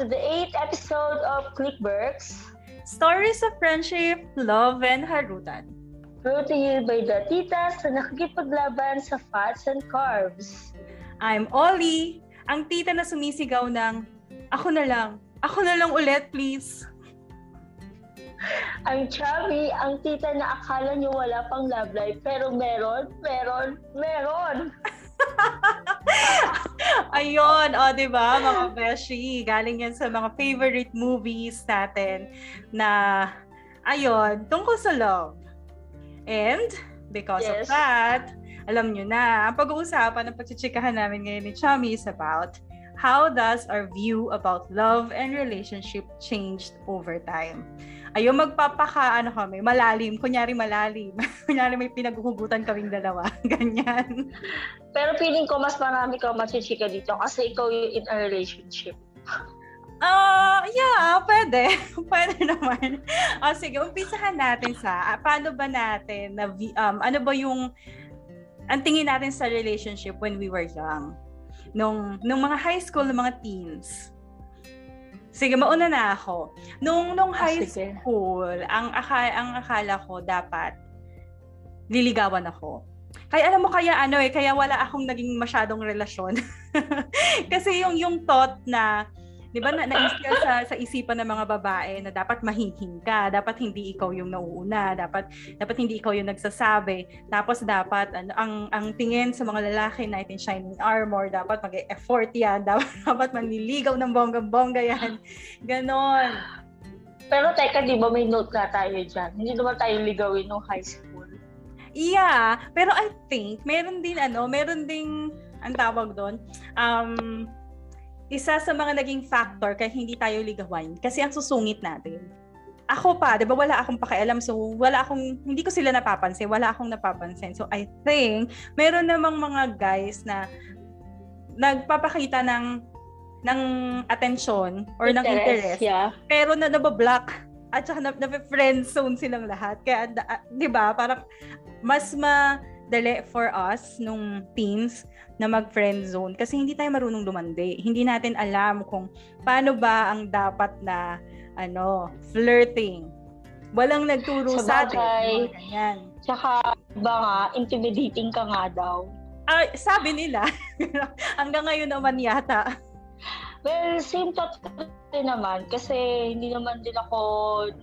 to the 8th episode of Clickworks. Stories of friendship, love, and harutan. Brought to you by the titas na nakikipaglaban sa fats and carbs. I'm Ollie, ang tita na sumisigaw ng, ako na lang, ako na lang ulit, please. I'm Chubby, ang tita na akala niyo wala pang love life, pero meron, meron, meron. Ayun, o, oh, di ba, mga beshi, galing yan sa mga favorite movies natin na, ayun, tungkol sa love. And, because yes. of that, alam nyo na, ang pag-uusapan ng pagchichikahan namin ngayon ni Chummy is about how does our view about love and relationship changed over time. Ayun, magpapaka, ano kami, malalim. Kunyari malalim. Kunyari may pinaghuhugutan kaming dalawa. Ganyan. Pero feeling ko mas marami ka machichika dito kasi ikaw yung in a relationship. Ah, uh, yeah, pwede. pwede naman. O, oh, sige, umpisahan natin sa, uh, paano ba natin, na, um, ano ba yung, ang tingin natin sa relationship when we were young? Nung, nung mga high school, ng mga teens Sige, mauna na ako. Nung nung ah, high sige. school, ang akala, ang akala ko dapat liligawan ako. Kaya alam mo kaya ano eh, kaya wala akong naging masyadong relasyon. Kasi yung yung thought na 'di ba na na-instill sa sa isipan ng mga babae na dapat mahinhin ka, dapat hindi ikaw yung nauuna, dapat dapat hindi ikaw yung nagsasabi, tapos dapat ano, ang ang tingin sa mga lalaki knight in shining armor, dapat mag-effort yan, dapat, dapat manliligaw ng bongga-bongga yan. Ganon. Pero teka, di ba may note na tayo dyan? Hindi naman tayo ligawin nung high school. Yeah, pero I think meron din ano, meron ding ang tawag doon, um, isa sa mga naging factor kaya hindi tayo ligawan kasi ang susungit natin. Ako pa, 'di ba wala akong pakialam so wala akong hindi ko sila napapansin, wala akong napapansin. So I think meron namang mga guys na nagpapakita ng ng attention or interest, ng interest. Yeah. Pero na nabablock at saka na, na friend zone silang lahat. Kaya, uh, 'di ba, parang mas madali for us nung teens na mag-friend zone kasi hindi tayo marunong lumandi. Hindi natin alam kung paano ba ang dapat na ano, flirting. Walang nagturo sa, sa atin. Ganyan. Tsaka ba nga, intimidating ka nga daw. Ah, sabi nila. Hanggang ngayon naman yata. Well, same thought naman kasi hindi naman din ako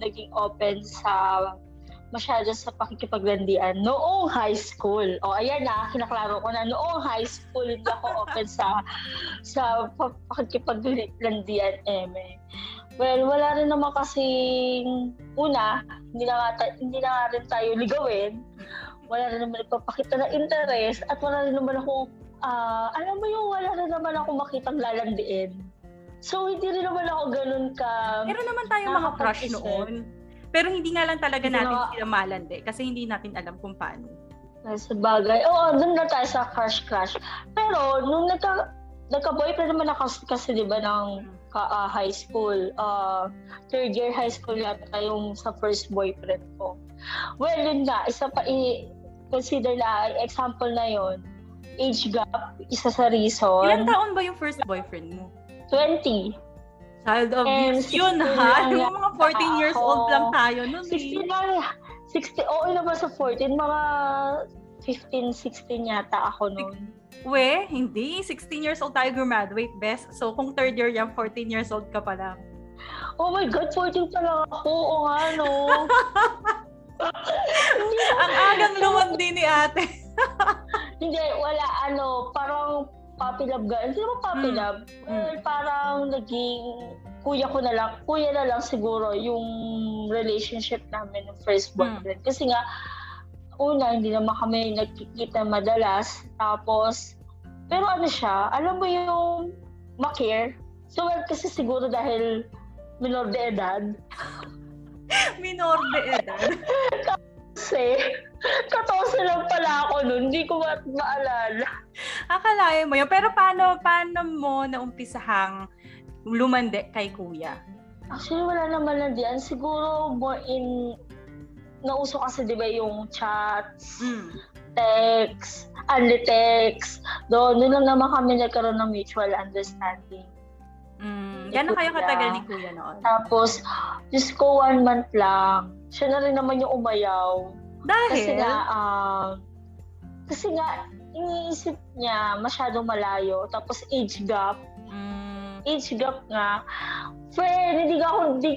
naging open sa masyado sa pakikipaglandian noong high school. O ayan na, kinaklaro ko na noong high school hindi ako open sa sa pakikipaglandian eme. Well, wala rin naman kasi una, hindi na, nga, hindi na nga rin tayo ligawin. Wala rin naman nagpapakita ng interest at wala rin naman ako, uh, alam mo yung wala rin naman ako makitang lalandiin. So, hindi rin naman ako ganun ka... Pero naman tayo mga crush noon. Pero hindi nga lang talaga natin no. sila malande kasi hindi natin alam kung paano. Sa bagay. Oo, doon na tayo sa crush-crush. Pero, nung nagka, nagka-boyfriend naman ako kasi, di ba, ng ka, uh, high school. Uh, third year high school yata yung sa first boyfriend ko. Well, yun nga, isa pa, i-consider na, example na yon age gap, isa sa reason. Ilang taon ba yung first boyfriend mo? 20. Child abuse yun ha. Yung mga 14 years old lang tayo nun. 16 lang. 60, oo naman sa 14. Mga 15, 16 yata ako noon. We, hindi. 16 years old tayo graduate, best. So, kung third year yan, 14 years old ka pa lang. Oh my God, 14 pa lang ako. Oo nga, no. Ang agang lumandi ni ate. hindi, wala, ano, parang puppy love girl. Hindi naman puppy mm. love. Well, mm. parang naging kuya ko na lang, kuya na lang siguro yung relationship namin ng first mm. boyfriend. Mm. Kasi nga, una, hindi naman kami nagkikita madalas. Tapos, pero ano siya, alam mo yung makir. So, well, kasi siguro dahil minor de edad. minor de edad? kasi, 14 lang pala ako nun. Hindi ko ma- maalala. Akalain mo yun. Pero paano, paano mo naumpisahang lumande kay kuya? Actually, wala naman na diyan. Siguro more in... Nauso kasi di ba yung chats, mm. text, unli text. Doon, doon lang naman kami nagkaroon ng mutual understanding. Mm. Gano'n kayo katagal ni Kuya noon? Tapos, Diyos ko, one month lang. Siya na rin naman yung umayaw. Dahil? Kasi nga, um, kasi nga, iniisip niya masyadong malayo. Tapos age gap. Mm, Age gap nga. Friend, hindi nga ako, hindi,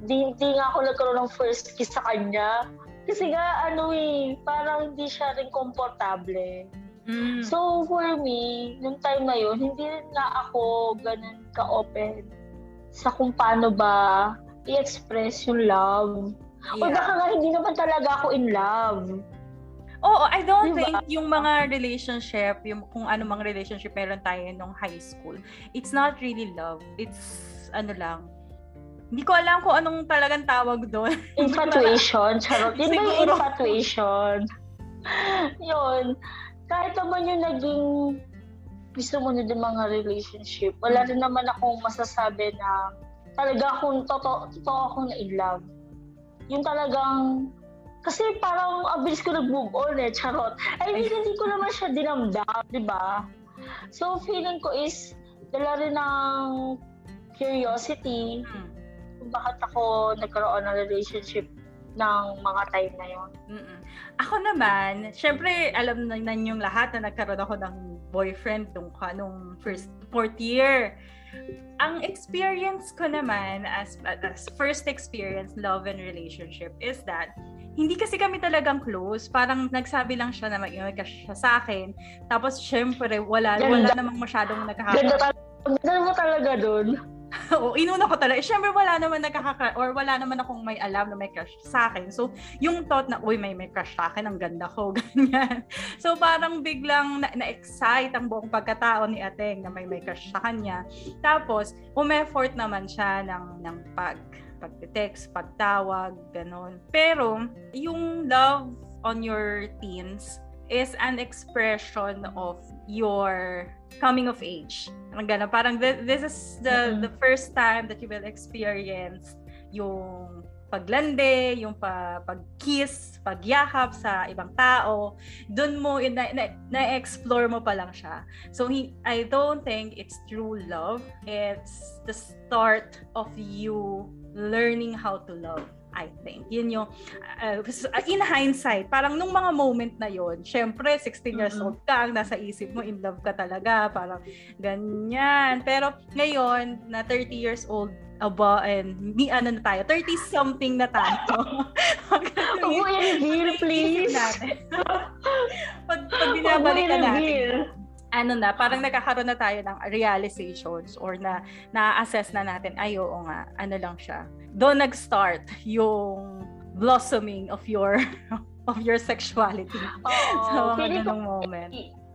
hindi, hindi nga ako nagkaroon ng first kiss sa kanya. Kasi nga, ano eh, parang hindi siya rin komportable. mm, So, for me, nung time na yun, hindi rin nga ako ganun ka-open sa kung paano ba i-express yung love. O yeah. baka nga hindi naman talaga ako in love. Oo, I don't Diba? think yung mga relationship, yung kung ano mang relationship meron tayo nung high school, it's not really love. It's ano lang. Hindi ko alam kung anong talagang tawag doon. Infatuation, charot. Yun ba yung infatuation? yun. Kahit naman yung naging gusto mo na din mga relationship, wala rin naman akong masasabi na talaga akong totoo, totoo akong na in love. Yung talagang kasi parang ang bilis ko nag-move on eh, charot. I mean, hindi ko naman siya dinamdam, di ba? So, feeling ko is, dala rin ng curiosity, Hmm. kung bakit ako nagkaroon ng relationship ng mga time na yon. Mm-mm. Ako naman, syempre, alam na nan yung lahat na nagkaroon ako ng boyfriend nung, nung first, fourth year. Ang experience ko naman as, as first experience, love and relationship is that hindi kasi kami talagang close. Parang nagsabi lang siya na mag-iwag siya sa akin. Tapos, syempre, wala, Ganda. wala namang masyadong Ganda nagkakaka... talaga, ganda mo talaga dun. Oo, inuna ko talaga. Siyempre, wala naman nagkaka or wala naman akong may alam na may crush sa akin. So, yung thought na, uy, may may crush sa akin, ang ganda ko, ganyan. So, parang biglang na- na-excite ang buong pagkatao ni Ateng na may may crush sa kanya. Tapos, umeffort naman siya ng, ng pag pagte-text, pagtawag, ganun. Pero, yung love on your teens is an expression of your coming of age. Parang ganun. Parang thi- this is the Mhm. the first time that you will experience yung paglande, yung pa, pag-kiss, pagyakap sa ibang tao, doon mo, na, na, na-explore mo pa lang siya. So, he, I don't think it's true love. It's the start of you learning how to love. I think. Yun yung, uh, in hindsight, parang nung mga moment na yon syempre, 16 years old ka, ang nasa isip mo, in love ka talaga, parang ganyan. Pero ngayon, na 30 years old, aba, and mi, ano na tayo, 30 something na tayo. Mo i-reveal, please. pag, pag Huwag mo binabalikan natin. Ano na, parang nagkakaroon na tayo ng realizations or na na-assess na natin, ay oo nga, ano lang siya. Doon nag-start yung blossoming of your of your sexuality. Oo, sa mga ganong moment.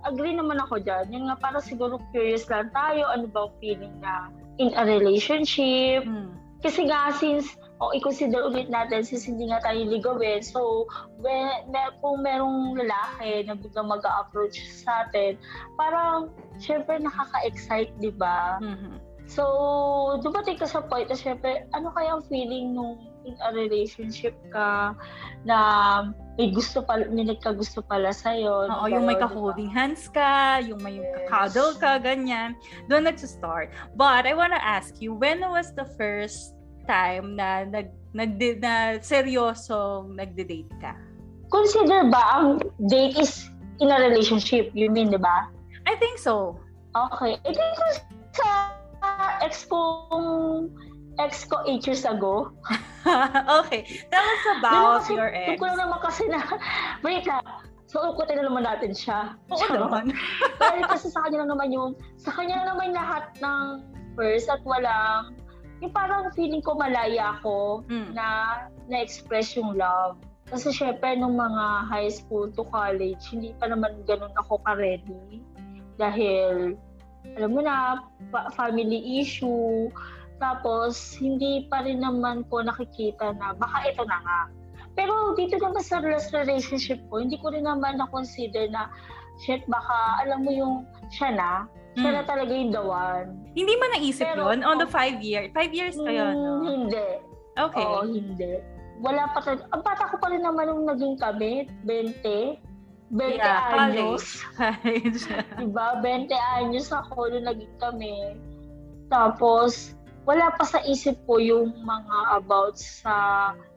agree naman ako dyan. Yung nga, parang siguro curious lang tayo, ano ba feeling na in a relationship. Hmm. Kasi nga, since, o i-consider ulit natin, since hindi nga tayo ligawin, so, when, may, kung merong lalaki na biglang mag-approach sa atin, parang, syempre, nakaka-excite, di ba? Mhm. So, dumating ka sa point na syempre, ano kaya ang feeling nung in a relationship ka na may gusto pala, may nagkagusto pala sa'yo. Oo, di ba yung may ka-holding hands ka, yung may Yes. cuddle ka, ganyan. Doon nag-start. But I wanna ask you, when was the first time na nag, nag na seryosong nagde-date ka? Consider ba ang date is in a relationship? You mean, di ba? I think so. Okay. I think sa ex kong ex ko 8 years ago. okay. Tell us about kasi- your ex. ko lang naman kasi na, wait lang. So, ukutin na naman natin siya. Oo Charot. naman. Dahil kasi sa kanya lang naman yung, sa kanya lang naman lahat ng first at walang, yung parang feeling ko malaya ako Mm. na na-express yung love. Kasi syempre, nung mga high school to college, hindi pa naman ganun ako ka-ready. Dahil, alam mo na, fa- family issue. Tapos, hindi pa rin naman ko nakikita na baka ito na nga. Pero dito naman sa last relationship ko, hindi ko rin naman na-consider na, shit, baka alam mo yung siya na, siya na Mm. talaga yung the one. Hindi mo naisip Pero- yon on the five year? Five years kayo, Mm, no? Hindi. Okay. Oo, hindi. Wala pa talaga. Ang bata ko pa rin naman nung naging kami, 20. 20 Yeah, anyos. College. Diba? 20 anyos ako nung naging kami. Tapos, wala pa sa isip ko yung mga about sa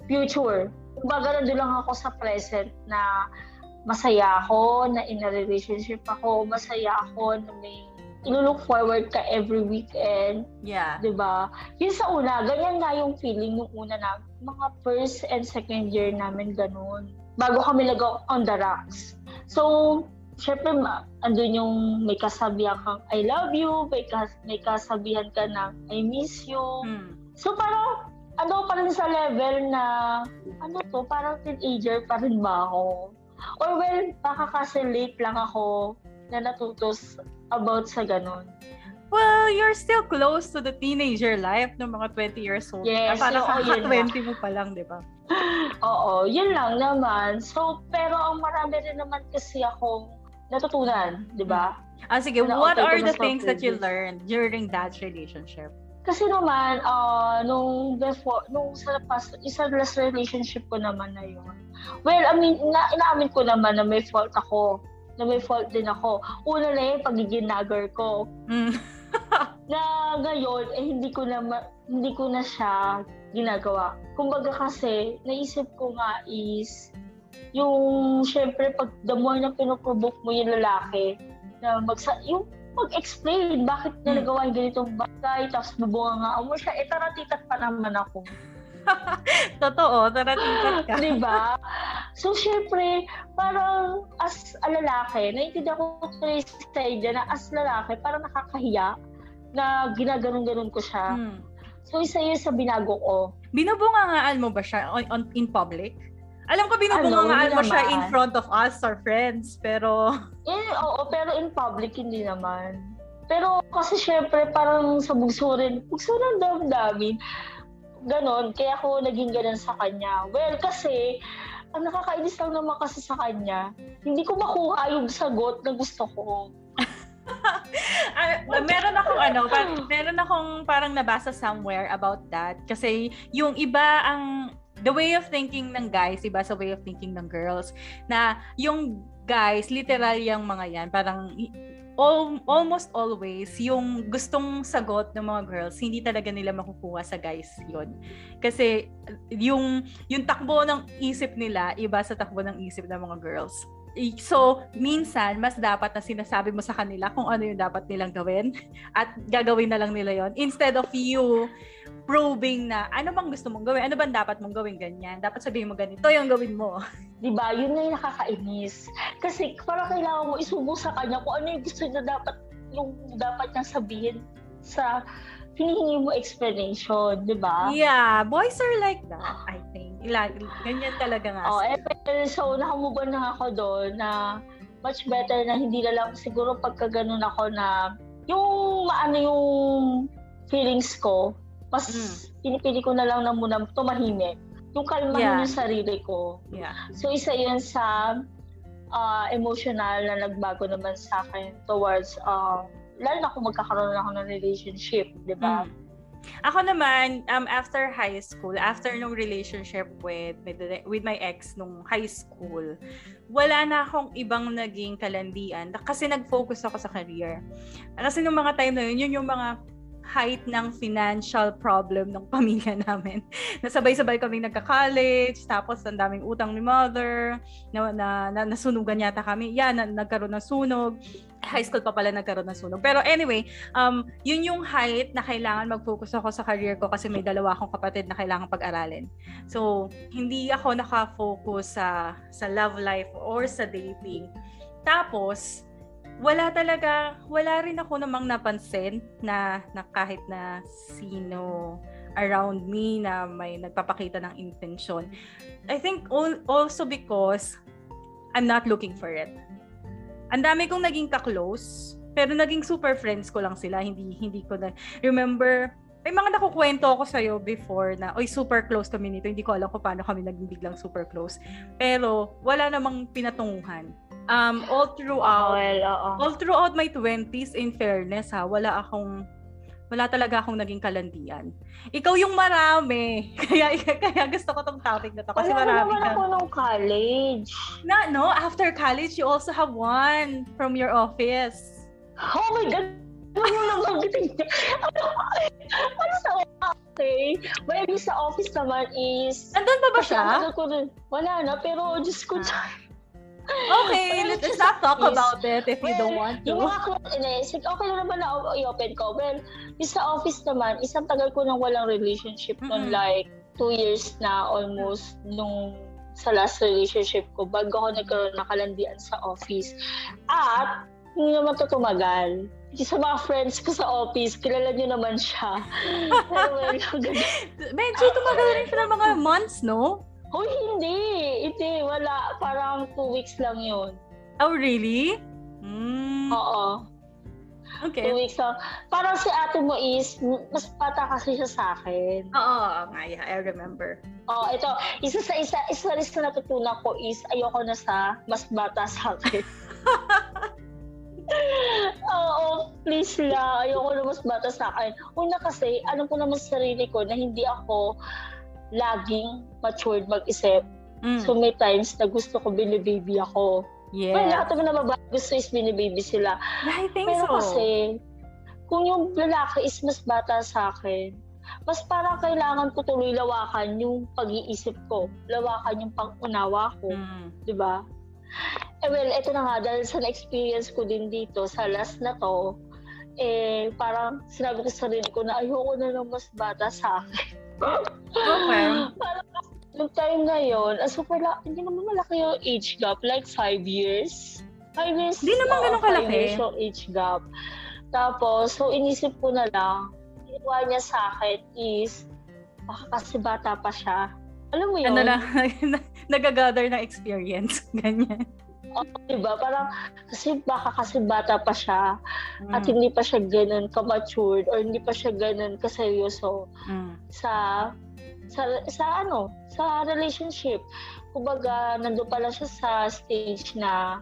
future. Kumbaga, nandun lang ako sa present na masaya ako, na in a relationship ako, masaya ako na may ilo-look forward ka every weekend. Yeah. 'Di ba? Yun sa una, ganyan nga yung feeling nung una na mga first and second year namin ganun. Bago kami nag on the rocks. So, syempre, andun yung may kasabihan kang I love you, may, kas- may kasabihan ka na I miss you. Mm. So, parang, ano pa rin sa level na, ano to, parang teenager pa rin ba ako? Or well, baka kasi late lang ako na natutos about sa ganun. Well, you're still close to the teenager life ng mga 20 years old. Yes, Ah, Parang oo, yun kaka-20 mo pa lang, di ba? Oo, yun lang naman. So, pero ang marami rin naman kasi akong natutunan, di ba? Ah, sige, Na what okay are the na sa things that you learned during that relationship? Kasi naman, uh, nung before, nung sa past, isa last relationship ko naman na yun. Well, I mean, ina inaamin ko naman na may fault ako. Na may fault din ako. Una na yung pagiging nagger ko. Mm. Na ngayon, eh, hindi ko na, ma- hindi ko na siya ginagawa. Kumbaga kasi, naisip ko nga is, yung, syempre, pag the more na pinoprovoke mo yung lalaki, na magsa, yung mag-explain bakit niya Hmm. nagawa yung ganitong bagay, tapos bubunga nga mo siya, eh taratitat pa naman ako. Totoo, taratikat ka. Di ba? So, syempre, parang as a lalaki, naiintindihan ko sa idea na as lalaki, parang nakakahiya na ginaganon-ganon ko siya. Hmm. So, isa yun sa binago ko. Binubungangaan mo ba siya on, on, in public? Alam ko binubungangaan Ano, mo siya in front of us or friends, pero Eh, oo, pero in public, hindi naman. Pero kasi syempre, parang sa bugso rin, bugso ng damdamin. Ganon, kaya ako naging ganon sa kanya. Well, kasi, ang nakakainis lang naman kasi sa kanya, hindi ko makuha yung sagot na gusto ko. Ah, meron akong ano, par- meron akong parang nabasa somewhere about that. Kasi yung iba ang the way of thinking ng guys, iba sa way of thinking ng girls na yung guys, literal yung mga yan, parang all, almost always yung gustong sagot ng mga girls, hindi talaga nila makukuha sa guys yon Kasi yung yung takbo ng isip nila iba sa takbo ng isip ng mga girls. So, minsan, mas dapat na sinasabi mo sa kanila kung ano yung dapat nilang gawin at gagawin na lang nila yon Instead of you probing na ano bang gusto mong gawin, ano bang dapat mong gawin ganyan. Dapat sabihin mo ganito yung gawin mo. Di ba? Yun na yung nakakainis. Kasi parang kailangan mo isubo sa kanya kung ano yung gusto niya dapat, yung dapat niyang sabihin sa hinihingi mo explanation, di ba? Yeah, boys are like that, I think. Ilag, ganyan talaga nga. Oh, eh, pero so nakamove on na ako doon na much better na hindi na lang siguro pagka ganun ako na yung maano yung feelings ko, mas Mm. pinipili ko na lang na muna tumahimik. Yung kalmahin Yeah. yung sarili ko. yeah. So isa yun sa ah, emotional na nagbago naman sa akin towards uh, lalo na kung magkakaroon ako ng relationship, di ba? Mm. Ako naman, um, after high school, after nung relationship with, with, my ex nung high school, wala na akong ibang naging kalandian kasi nag-focus ako sa career. Kasi nung mga time na yun, yun yung mga height ng financial problem ng pamilya namin. Nasabay-sabay kaming nagka-college, tapos ang daming utang ni mother, na, na, na nasunugan yata kami. Yan, na, nagkaroon ng sunog. High school pa pala nagkaroon ng sunog. Pero anyway, um, yun yung height na kailangan mag-focus ako sa career ko kasi may dalawa akong kapatid na kailangan pag-aralin. So, hindi ako nakafocus sa, sa love life or sa dating. Tapos, wala talaga, wala rin ako namang napansin na, na kahit na sino around me na may nagpapakita ng intention. I think al- also because I'm not looking for it. Ang dami kong naging ka-close, pero naging super friends ko lang sila. Hindi hindi ko na remember may mga nakukwento ako sa'yo before na, oy, super close kami nito. Hindi ko alam kung paano kami naging biglang super close. Pero, wala namang pinatunguhan. Um, all throughout, well, oo. all throughout my 20s, in fairness ha, wala akong, wala talaga akong naging kalandian. Ikaw yung marami. Kaya, kaya gusto ko tong topic na to. Kasi Wala marami naman ka. ako nung college. Na, no, after college, you also have one from your office. Oh my God! Ano niya? Ano? ano sa okay? Well, sa office naman is... Nandun pa ba siya? Kasama ko rin. Wala na, pero Diyos ko, Okay, Well, let's just not talk about it if you don't Well, want Yung to. mga close, inisip, okay na naman na i-open ko. Well, yung sa office naman, isang tagal ko nang walang relationship nun, Mm-mm. like, two years na almost nung sa last relationship ko bago ako nagkaroon ng kalandian sa office. At, hindi naman to tumagal. Yung Sa mga friends ko sa office, kilala niyo naman siya. Well, Medyo tumagal rin siya ng mga months, no? Hoy, hindi! Hindi, wala. Parang two weeks lang yun. Oh, really? Mm, Oo. Two okay. weeks lang. Parang si ate mo is, mas bata kasi siya sa akin. Oo, oo nga, yeah, I remember. Oh, ito, isa sa isa, isa rin sa natutunan ko is ayoko na sa mas bata sa akin. Oo, please lang. Ayoko na mas bata sa akin. Una kasi, alam ko naman sa sarili ko na hindi ako laging matured mag-isip. Mm, So may times na gusto ko binibaby ako. yeah. Well, lahat naman na babae gusto is binibaby sila. I think Pero so. kasi, kung yung lalaki is mas bata sa akin, mas parang kailangan ko tuloy lawakan yung pag-iisip ko. Lawakan yung pang-unawa ko. Mm. di ba? Eh well, ito na nga, dahil sa na-experience ko din dito, sa last na to, eh, parang sinabi ko sa sarili ko na ayoko na ng mas bata sa akin. Okay. parang yung time na yun, ah, so pala, hindi naman malaki yung age gap, like five years. Five years. Di naman oo, ganun five kalaki. years yung age gap. Tapos, so inisip ko na lang, ginawa niya sa akin is, baka kasi bata pa siya. Alam mo yun? Ano lang, nagagather ng experience. Ganyan. Oo, diba? Parang, kasi baka kasi bata pa siya at Mm. hindi pa siya ganun ka-matured or hindi pa siya ganun kaseryoso Mm. sa sa sa ano, sa relationship. Kumbaga, nandun pa lang siya sa stage na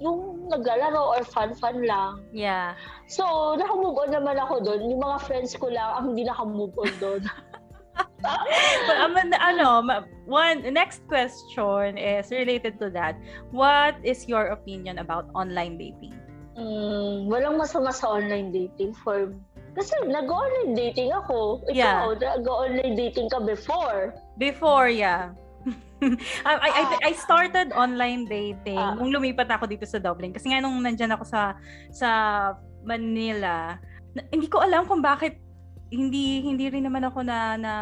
yung naglalaro or fun-fun lang. Yeah. So, nakamove on naman ako doon. Yung mga friends ko lang ang hindi nakamove on doon. But um, ano, one next question is related to that. What is your opinion about online dating? Mm, walang masama sa online dating for kasi nag-online dating ako. Ikaw, nag-online dating ka before. Before, yeah. I, I, I- started online dating Ah. nung lumipat ako dito sa Dublin. Kasi nga nung nandyan ako sa sa Manila, na- hindi ko alam kung bakit hindi hindi rin naman ako na na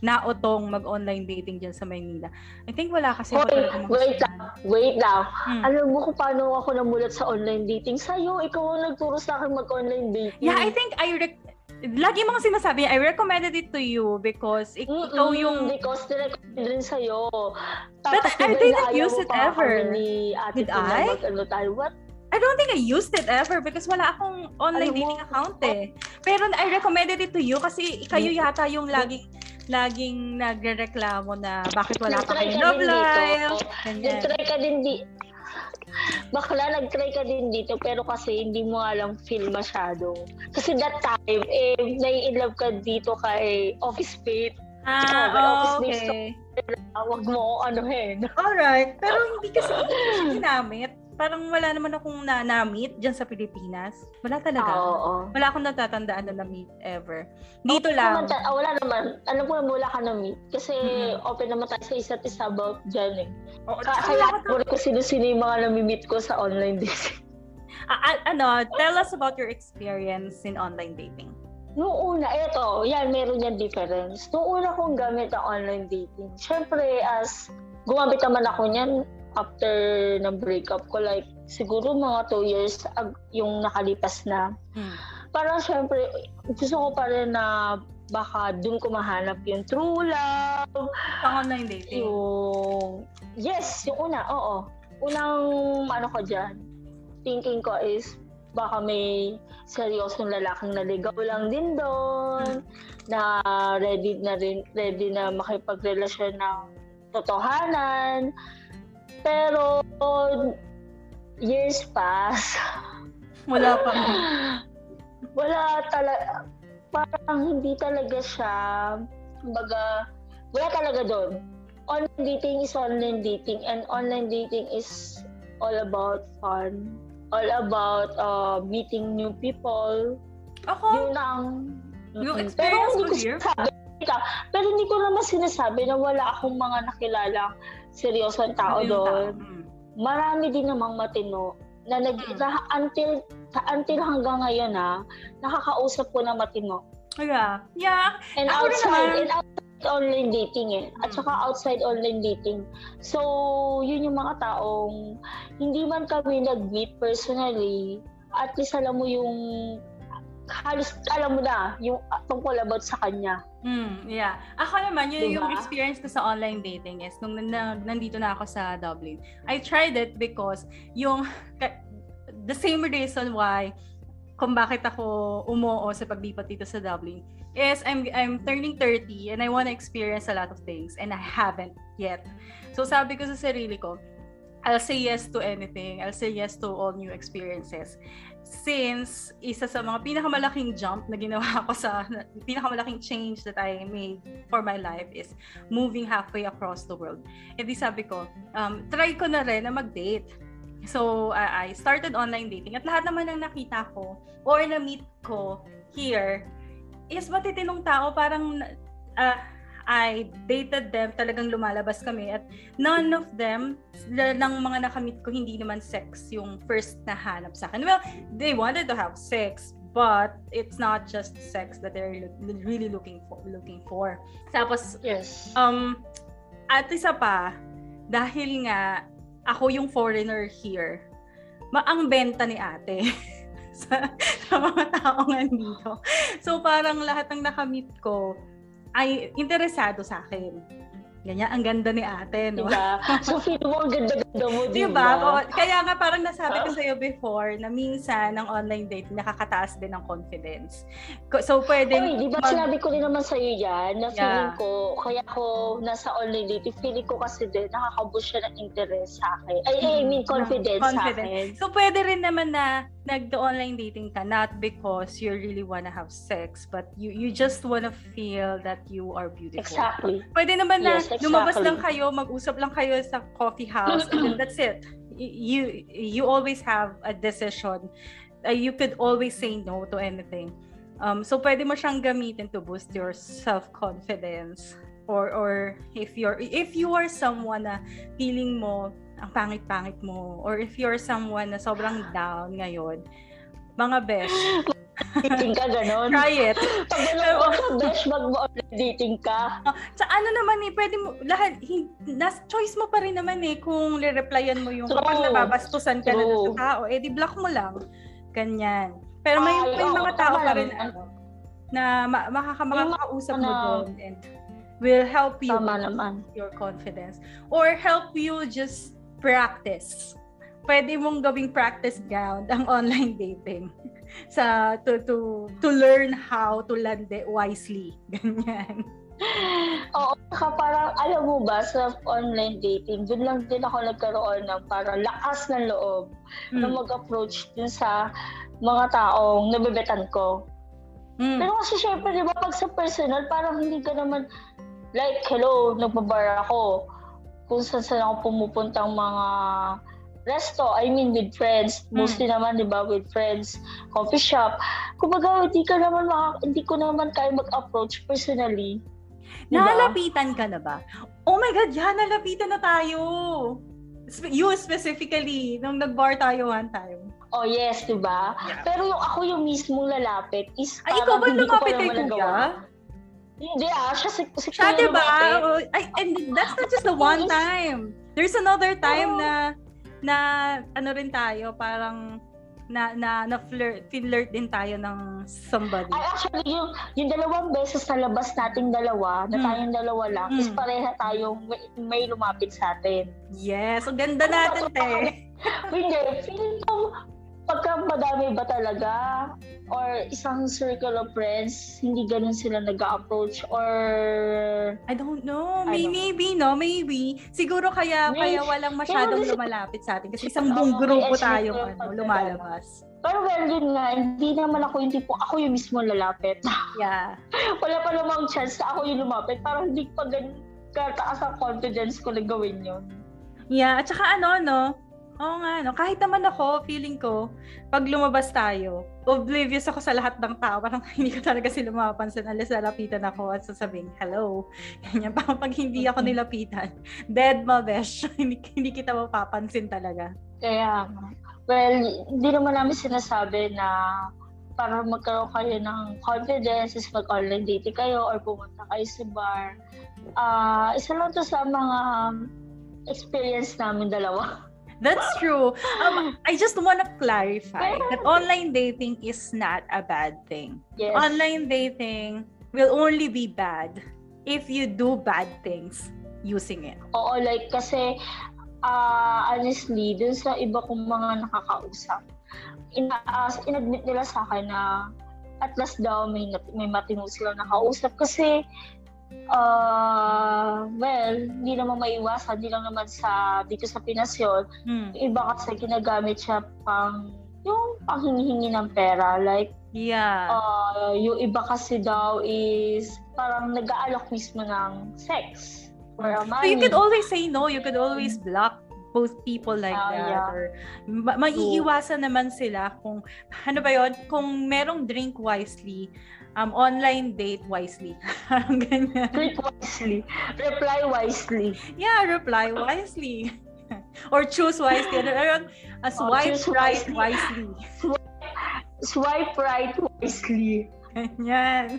naotong mag-online dating dyan sa Manila. I think wala kasi Hoy, talaga mga wait lang, wait lang. Hmm. Alam mo kung paano ako namulat sa online dating? Sa'yo, ikaw ang nagturo sa akin mag-online dating. Yeah, I think I rec- lagi mga sinasabi, I recommended it to you because ik- Mm-mm, ikaw yung Because nirecommend rin sa'yo. But Tapos, I diba, didn't use it pa ever. Ni Did I? mag-ano tayo. What? I don't think I used it ever because wala akong online Alam mo, dating account eh. Pero I recommended it to you kasi kayo yata yung laging laging nagrereklamo na bakit wala ka Nag-try kayong ka love life. Nag-try ka din di... Bakla, nag-try ka din dito pero kasi hindi mo lang feel masyado. Kasi that time, eh, nai-inlove ka dito kay Office Mate. Ah, Oh, oh, office okay. Ah, Huwag mo akong anuhin. Alright. Pero hindi kasi hindi ginamit. Parang wala naman akong na- na-meet dyan sa Pilipinas. Wala talaga. Ah, Oo. Wala akong natatandaan na na-meet ever. Dito Wala lang. naman ta- ah, wala naman. Alam ko na wala ka na meet. Kasi Mhm. open naman tayo sa isa't isa about dyan eh. Oo, Ka- wala kaya akong- ko sino-sino yung mga nami-meet ko sa online dating. Ano, tell us about your experience in online dating. Noong una, eto, yan, meron yan difference. Noong una kong gamit ang online dating, syempre, as gumamit naman ako niyan after ng breakup ko, like, siguro mga two years ag- yung nakalipas na. Hmm. Parang syempre, gusto ko pa rin na baka dun ko mahanap yung true love, Pang online dating. yung... Yes, yung una, oo. Unang ano ko dyan, thinking ko is baka may seryosong lalaking naligaw lang din doon, na ready na rin, ready na makipagrelasyon ng totohanan. Pero years pass, Wala pa. wala talaga, parang hindi talaga siya, kumbaga, wala talaga doon. Online dating is online dating and online dating is all about fun, all about uh, meeting new people. Ako, Yun ang, Yung experience Pero ko hindi ko here? teka, pero hindi ko naman sinasabi na wala akong mga nakilalang seryosong tao Ano tao? doon. Mm. Marami din namang matino na nag Mm. na, until sa until hanggang ngayon ha, nakakausap ko na matino. Yeah. Yeah. And Ako outside, naman. and outside online dating eh. At Mm. saka outside online dating. So, yun yung mga taong hindi man kami nag-meet personally, at least alam mo yung halos alam mo na yung uh, tungkol about sa kanya. Mm, yeah. Ako naman, yun Diba? yung experience ko sa online dating is nung na, nandito na ako sa Dublin. I tried it because yung the same reason why kung bakit ako umuo sa paglipat dito sa Dublin is I'm I'm turning 30 and I want to experience a lot of things and I haven't yet. So sabi ko sa sarili ko, I'll say yes to anything. I'll say yes to all new experiences. Since isa sa mga pinakamalaking jump na ginawa ko sa pinakamalaking change that I made for my life is moving halfway across the world. E di sabi ko, um, try ko na rin na mag-date. So, uh, I started online dating at lahat naman ng nakita ko or na-meet ko here is matitinong tao parang uh, I dated them, talagang lumalabas kami at none of them ng mga nakamit ko hindi naman sex yung first na hanap sa akin. Well, they wanted to have sex but it's not just sex that they're lo- really looking for looking for. Tapos Yes. um at isa pa dahil nga ako yung foreigner here, ma ang benta ni ate sa, sa mga taong nandito. So parang lahat ng nakamit ko ay interesado sa akin. Ganyan, ang ganda ni ate, no? Diba? So, feel mo ang ganda-ganda mo, Di diba? ba? O, Kaya nga parang nasabi ko sa'yo before na minsan ng online dating nakakataas din ng confidence. Ko- So pwede Oy, di ba mag- sinabi ko rin naman sa'yo yan, na feeling Yeah. ko, kaya ako nasa online dating, feeling ko kasi din, nakakaboost siya ng interest sa akin. Ay, I mean, Mm, confidence, confidence. sa akin. So, pwede rin naman na nag-online dating ka not because you really wanna have sex, but you you just wanna feel that you are beautiful. Exactly. Pwede naman na Yes, lumabas exactly. lang kayo, mag-usap lang kayo sa coffee house, and then that's it. You you always have a decision. Uh, you could always say no to anything. Um, so pwede mo siyang gamitin to boost your self-confidence or or if you're if you are someone na feeling mo ang pangit-pangit mo or if you're someone na sobrang down ngayon, mga besh, Dating ka, ganon. try it. Pag gano'n ka, besh, mag-online dating ka. Sa ano naman eh, pwede mo, lahat, nas, choice mo pa rin naman eh kung re-replyan mo yung kapag True. nababastusan ka na True. ng tao, eh di block mo lang. Ganyan. Pero may, Ay, may mga tao pa rin ano, na ma- makaka, makakausap mo doon and will help you Tama naman. your confidence or help you just practice. Pwede mong gawing practice ground ang online dating sa to to to learn how to land it wisely. Ganyan. Oo, saka parang, alam mo ba, sa online dating, dun lang din ako nagkaroon ng parang lakas ng loob na Mm. mag-approach dun sa mga taong nabebetan ko. Mm. Pero kasi syempre, di ba, pag sa personal, parang hindi ka naman, like, hello, nagbabar ako. Kung saan saan ako pumupuntang mga resto, I mean with friends. Mostly naman, di ba, with friends, coffee shop. Kumbaga, hindi ka naman maka, hindi ko naman kaya mag-approach personally. Diba? Nalapitan ka na ba? Oh my God, yan, nalapitan na tayo. You specifically, nung nag-bar tayo one time. Oh yes, di ba? Yeah. Pero yung ako yung mismong lalapit is Ay, ikaw ba lumapit kay Kuya? Hindi ah, siya si, si Siya, di ba? Oh, Ay, and that's not just the one time. There's another time Oo. na na ano rin tayo, parang na na na flirt, flirt din tayo ng somebody. Ay, actually, yung, yung dalawang beses na labas nating dalawa, na Mm. tayong dalawa lang, is Mm. pareha tayong may, may lumapit sa atin. Yes, ang ganda natin, te. Hindi, feeling ko, pagka madami ba talaga, or isang circle of friends, hindi ganun sila nag-approach, or... I don't know. I May, don't- maybe, no? Maybe. Siguro kaya May- kaya walang masyadong kasi- lumalapit sa atin. Kasi isang buong grupo tayong ano, lumalabas. Pero well, yun nga, hindi naman ako yung tipo, ako yung mismo lalapit. Yeah. Wala pa namang chance na ako yung lumapit. Parang hindi pa ganun kataas ang confidence ko na gawin yun. Yeah. At saka ano, no? Oo nga, no? kahit naman ako, feeling ko, pag lumabas tayo, oblivious ako sa lahat ng tao. Parang hindi ko talaga sila mapapansin unless nalapitan ako at sasabing, hello. Ganyan. Parang pag hindi ako nilapitan, dead ma besh. hindi, hindi kita mapapansin talaga. Kaya, well, hindi naman namin sinasabi na para magkaroon kayo ng confidence is mag-online dating kayo or pumunta kayo sa bar. Uh, isa lang to sa mga experience namin dalawa. That's true. Um, I just want to clarify that online dating is not a bad thing. Yes. Online dating will only be bad if you do bad things using it. Oo, like kasi uh, honestly, dun sa iba kong mga nakakausap, ina uh, inadmit nila sa akin na at last daw may, may matino silang nakausap kasi Uh, well, hindi naman maiwasan, hindi lang naman sa dito sa Pinas yun. Hmm. Iba kasi ginagamit siya pang yung panghingi ng pera. Like, yeah. Uh, yung iba kasi daw is parang nag-aalok mismo ng sex for a money. So you could always say no. You could always block both people like uh, that yeah. or ma- maiiwasan naman sila kung ano ba yon kung merong drink wisely um, online date wisely. Parang ganyan. Date wisely. Reply wisely. Yeah, reply wisely. Or choose wisely. Ano, ano, uh, swipe oh, right wisely. Swipe, swipe right wisely. Ganyan.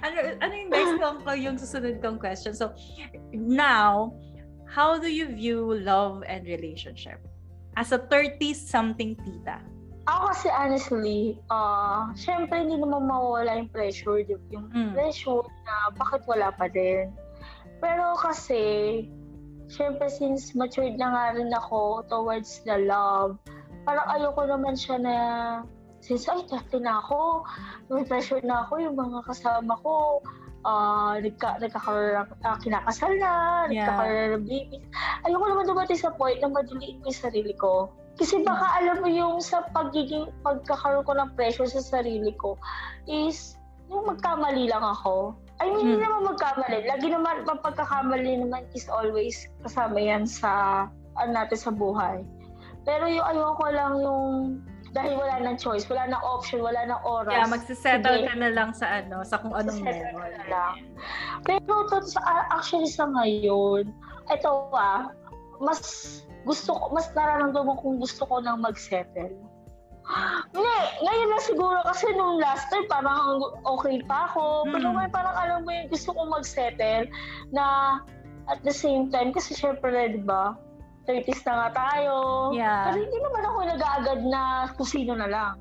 Ano, ano yung next kong, yung susunod kong question? So, now, how do you view love and relationship? As a 30-something tita, ako kasi honestly, uh, syempre hindi naman mawawala yung pressure, yung mm. pressure na bakit wala pa din. Pero kasi, syempre since matured na nga rin ako towards the love, parang ayoko naman siya na since ay 30 na ako, may pressure na ako, yung mga kasama ko, uh, nagka, nagkakaroon uh, kinakasal na, yeah. nagkakaroon ng babies. Ayoko naman dumating sa point na madiliin ko yung sarili ko. Kasi baka alam mo yung sa pagiging pagkakaroon ko ng pressure sa sarili ko is yung magkamali lang ako. I mean, hindi hmm. naman magkamali. Lagi naman, pagkakamali naman is always kasama yan sa, ano natin sa buhay. Pero yung ayoko lang yung dahil wala nang choice, wala nang option, wala nang oras. Yeah, magsisettle ka na lang sa ano, sa kung anong. Na lang. Pero to, sa, actually sa ngayon, ito ah, mas gusto ko, mas nararamdaman kong gusto ko nang mag-settle. Hindi, ngayon na siguro kasi nung last time parang okay pa ako. Hmm. Pero ngayon parang alam mo yung gusto kong mag-settle na at the same time, kasi syempre, di ba, 30s na nga tayo. Yeah. Pero hindi naman ako nag-aagad na kung sino na lang.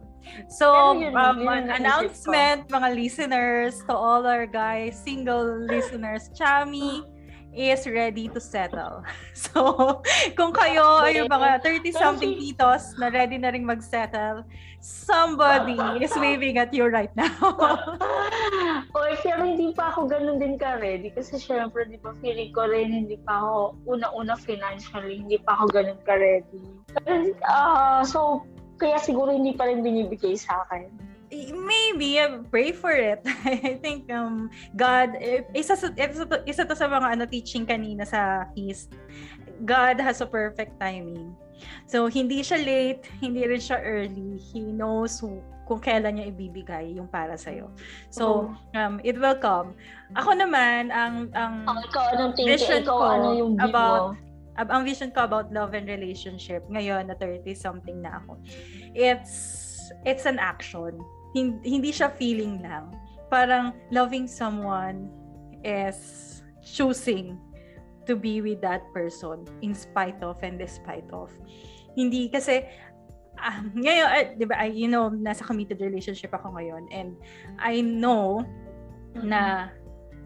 So, yun, um, yun an announcement, mga listeners, to all our guys, single listeners, Chami, is ready to settle. So, kung kayo ay yung mga 30-something titos na ready na rin mag-settle, somebody is waving at you right now. Oy, pero hindi pa ako ganun din ka-ready kasi syempre, di ba, feeling ko rin hindi pa ako una-una financially, hindi pa ako ganun ka-ready. Uh, so, kaya siguro hindi pa rin binibigay sa akin maybe pray for it. I think um God isa sa isa, isa to sa mga ano teaching kanina sa East. God has a perfect timing. So hindi siya late, hindi rin siya early. He knows who, kung kailan niya ibibigay yung para sa iyo. So um it will come. Ako naman ang ang oh, ikaw anong thinking? Ikaw ano yung about mo? ang vision ko about love and relationship ngayon na 30 something na ako. It's it's an action hindi siya feeling lang. Parang loving someone is choosing to be with that person in spite of and despite of. Hindi kasi uh, ngayon, uh, di ba, you know, nasa committed relationship ako ngayon and I know mm-hmm. na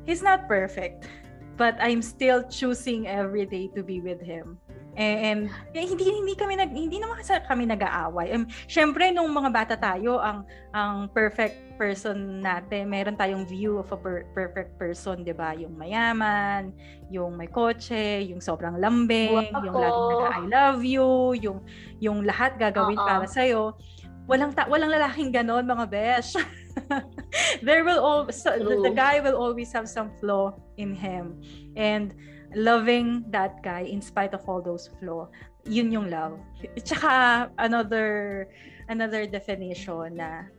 he's not perfect but I'm still choosing every day to be with him. And, and hindi hindi kami nag hindi naman kasi kami nag-aaway. Um, syempre nung mga bata tayo, ang ang perfect person natin, meron tayong view of a per- perfect person, 'di ba? Yung mayaman, yung may kotse, yung sobrang lambing, wow. yung laging nag I love you, yung yung lahat gagawin Uh-oh. para sa iyo. Walang ta- walang lalaking ganon mga besh. There will always the, the guy will always have some flaw in him. And loving that guy in spite of all those flaw. Yun yung love. Tsaka another another definition na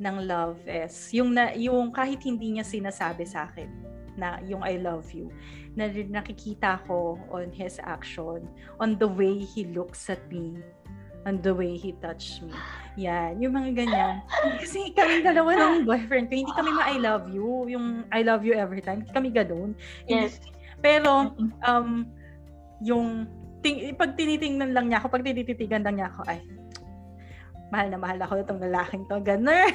ng love is yung na yung kahit hindi niya sinasabi sa akin na yung I love you na nakikita ko on his action on the way he looks at me on the way he touched me. Yan yung mga ganyan. Kasi kami dalawa ng boyfriend ko hindi kami ma I love you yung I love you every time hindi kami ganoon yes pero um yung ting, pag tinitingnan lang niya ako pag tinititigan lang niya ako ay mahal na mahal ako itong lalaking to. Ganun.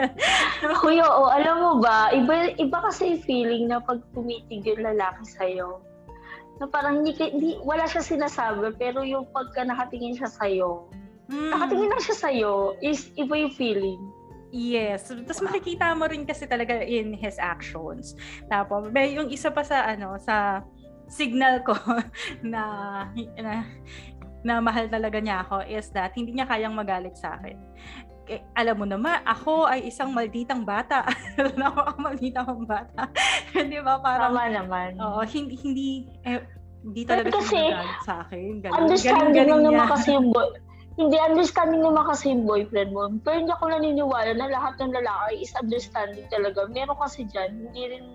Kuya, oh, alam mo ba, iba, iba kasi yung feeling na pag tumitig yung lalaki sa'yo, na parang hindi, hindi, wala siya sinasabi, pero yung pagka nakatingin siya sa'yo, mm. nakatingin lang siya sa'yo, is iba yung feeling. Yes. Tapos makikita mo rin kasi talaga in his actions. Tapos, may yung isa pa sa ano, sa signal ko na, na na mahal talaga niya ako is that hindi niya kayang magalit sa akin. Eh, alam mo naman, ako ay isang malditang bata. Alam ako ang malditang bata. Di ba? Parang, Tama naman. Oo, hindi, hindi, eh, hindi talaga kasi, siya sa akin. Galing, understanding galing, galing naman kasi yung hindi understanding naman kasi yung boyfriend mo. Pero hindi ako naniniwala na lahat ng lalaki is understanding talaga. Meron kasi dyan, hindi rin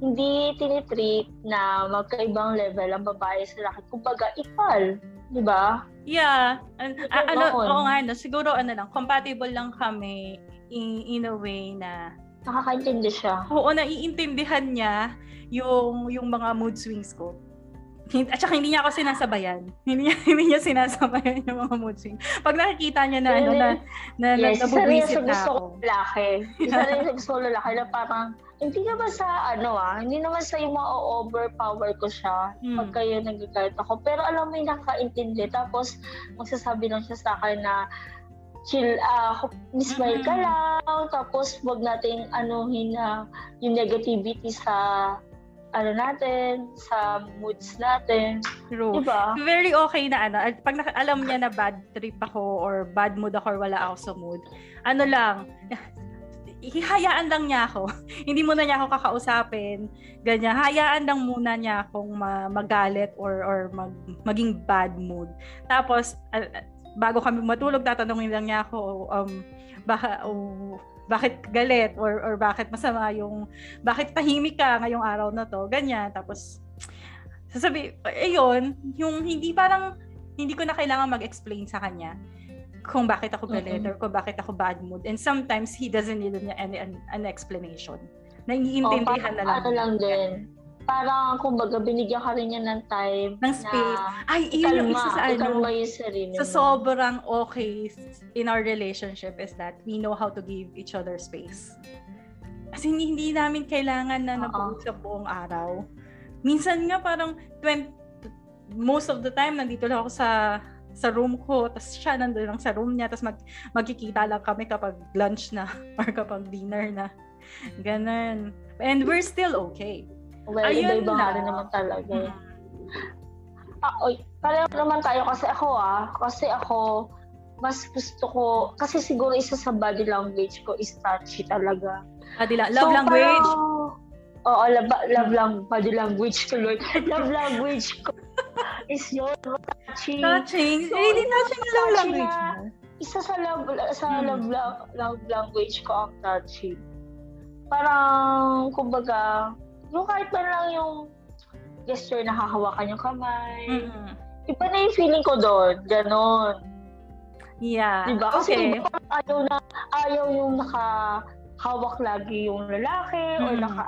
hindi tinitreat na magkaibang level ang babae sa lalaki. Kumbaga, equal. Di ba? Yeah. An- a- ano, oo nga, no, siguro ano lang, compatible lang kami in, in a way na nakakaintindi siya. Oo, naiintindihan niya yung yung mga mood swings ko. At saka hindi niya ako sinasabayan. Hindi niya, hindi niya sinasabayan yung mga mood swings. Pag nakikita niya na, ano, na, na, yes, na, nabubuisit na ako. Ko lalaki. Isa rin sa gusto ko lalaki na parang hindi naman sa ano ah, hindi naman sa yung ma-overpower ko siya hmm. pag kayo nagagalit ako. Pero alam mo yung nakakaintindi. Tapos magsasabi lang siya sa akin na chill, uh, smile ka lang. Tapos wag nating anuhin na yung negativity sa ano natin, sa moods natin. True. Diba? Very okay na ano. Pag naka- alam niya na bad trip ako or bad mood ako or wala ako sa mood, ano lang, hihayaan lang niya ako. Hindi muna niya ako kakausapin. Ganyan. Hayaan lang muna niya akong ma- magalit or or mag, maging bad mood. Tapos uh, bago kami matulog, tatanungin lang niya ako um baka oh, bakit galit or or bakit masama yung bakit tahimik ka ngayong araw na to. Ganyan. Tapos sasabi, ayun, yung hindi parang hindi ko na kailangan mag-explain sa kanya kung bakit ako galit mm-hmm. or kung bakit ako bad mood. And sometimes he doesn't need any an, an explanation. Naiintindihan oh, na lang. Ano lang din. Parang, kumbaga, binigyan ka rin niya ng time. Ng space. Na Ay, iyon yung isa sa ano. yung sarili Sa so, sobrang okay in our relationship is that we know how to give each other space. Kasi hindi, hindi namin kailangan na nag-uusap buong araw. Minsan nga parang 20, most of the time nandito lang ako sa sa room ko, tapos siya nandun lang sa room niya, tapos mag, magkikita lang kami kapag lunch na or kapag dinner na. Ganun. And we're still okay. Well, Ayun iba-iba na. rin naman talaga. Hmm. Ah, oy, pareho naman tayo kasi ako ah, kasi ako mas gusto ko, kasi siguro isa sa body language ko is touchy talaga. Body la- love so, language? Oo, love, love lang, body language ko, Lord. love language ko is your touching. Touching? So, really touching na love language mo? Isa sa love, sa hmm. love, love, love language ko ang touching. Parang, kumbaga, yung kahit man lang yung gesture na hahawakan yung kamay. Mm-hmm. Iba na yung feeling ko doon. Ganon. Yeah. Diba? Kasi okay. iba, ayaw na, ayaw yung nakahawak lagi yung lalaki mm-hmm. or naka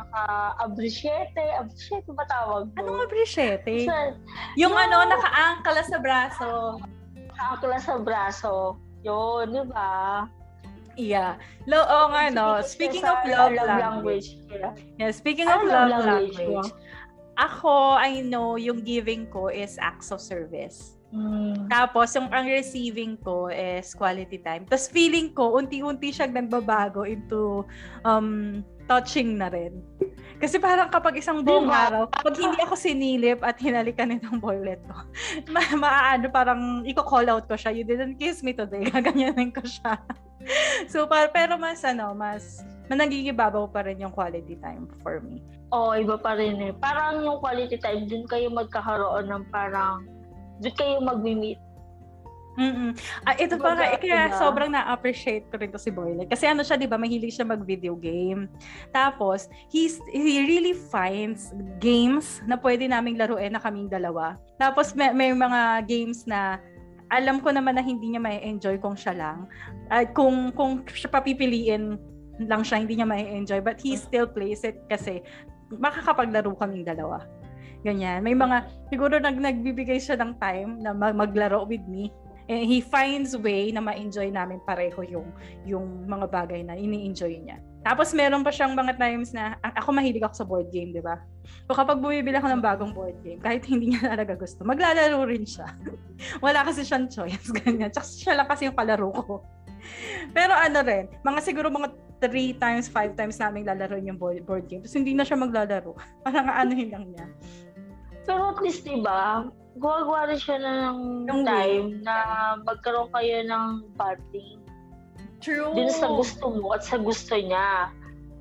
naka-abrisyete. Abrisyete ba tawag mo? Anong abrisyete? Sa, yung, yung ano, naka-angkala sa braso. Naka-angkala sa braso. Yun, di ba? Yeah. Lo, oh, nga, no. Speaking of love, love language. language. Yeah, speaking of love, love language, language, ako, I know, yung giving ko is acts of service. Mm. Tapos, yung ang receiving ko is quality time. Tapos, feeling ko, unti-unti siyang nagbabago into um, touching na rin. Kasi parang kapag isang buong diba? araw, pag hindi ako sinilip at hinalikan nitong boylet ko, ma- maaano parang i-call out ko siya, you didn't kiss me today, gaganyanin ko siya. so, pa- pero mas ano, mas managigibabaw pa rin yung quality time for me. Oo, oh, iba pa rin eh. Parang yung quality time, dun kayo magkakaroon ng parang doon kayo mag-meet. Mm. Ah, ito pa nga, Kumbaga, kaya sobrang na-appreciate ko rin to si Boylet. Kasi ano siya, di ba, mahilig siya mag-video game. Tapos, he's, he really finds games na pwede naming laruin na kaming dalawa. Tapos, may, may mga games na alam ko naman na hindi niya may enjoy kung siya lang. At kung, kung siya papipiliin lang siya, hindi niya may enjoy But he still plays it kasi makakapaglaro kaming dalawa. Ganyan. May mga, siguro nag, nagbibigay siya ng time na mag- maglaro with me. And he finds way na ma-enjoy namin pareho yung, yung mga bagay na ini-enjoy niya. Tapos meron pa siyang mga times na, ako mahilig ako sa board game, di ba? So kapag bumibili ako ng bagong board game, kahit hindi niya talaga gusto, maglalaro rin siya. Wala kasi siyang choice, ganyan. Tsaka siya lang kasi yung kalaro ko. Pero ano rin, mga siguro mga three times, five times namin lalaroin yung board, game. Tapos hindi na siya maglalaro. Parang anuhin lang niya. Pero at least, di ba, gawa rin siya na ng Yung time na magkaroon kayo ng bonding. True. Dun sa gusto mo at sa gusto niya.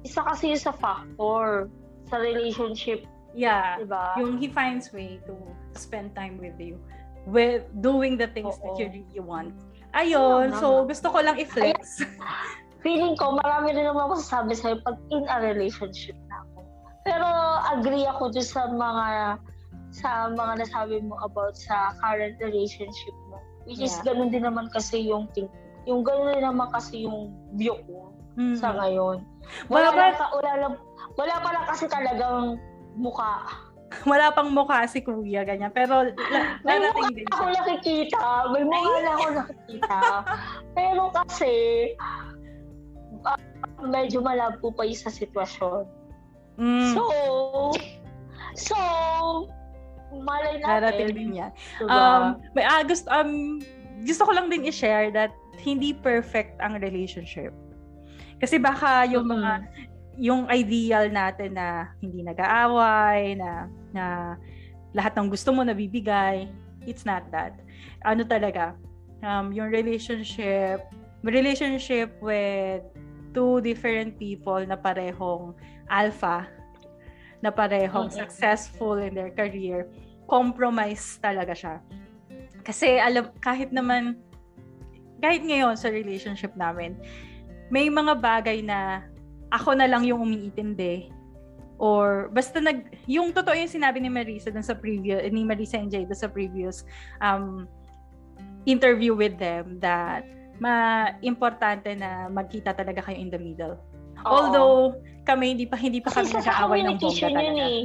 Isa kasi yun sa factor sa relationship, Yeah. di ba? Yung he finds way to spend time with you. With doing the things that Oo. you really want. Ayun, Tama, so gusto ko lang i-flex. Feeling ko, marami rin naman masasabi sa'yo pag in a relationship na ako. Pero agree ako dun sa mga sa mga nasabi mo about sa current relationship mo. Which is Yeah. ganun din naman kasi yung think, yung ganun din naman kasi yung view ko Mm. sa ngayon. Wala Wala, ka- wala, lang, wala pa lang kasi talagang mukha. Wala pang mukha si Kuya, ganyan. Pero la- May mukha din ako nakikita. May mukha na ako nakikita. Pero kasi, ah, medyo malabo pa yung sa sitwasyon. Mm, So, so, malay natin. din yan. Diba? Um, may, ah, gusto, um, gusto ko lang din i-share that hindi perfect ang relationship. Kasi baka yung mga yung ideal natin na hindi nag-aaway, na, na lahat ng gusto mo nabibigay, it's not that. Ano talaga, um, yung relationship, relationship with two different people na parehong alpha, na parehong Mm-mm. successful in their career, compromise talaga siya. Kasi alam, kahit naman, kahit ngayon sa relationship namin, may mga bagay na ako na lang yung umiintindi or basta nag yung totoo yung sinabi ni Marisa dun sa previous ni Marisa and Jay dun sa previous um interview with them that ma importante na magkita talaga kayo in the middle. Oo. Although kami hindi pa hindi pa kami nag-aaway ng bongga communication yun talaga. eh.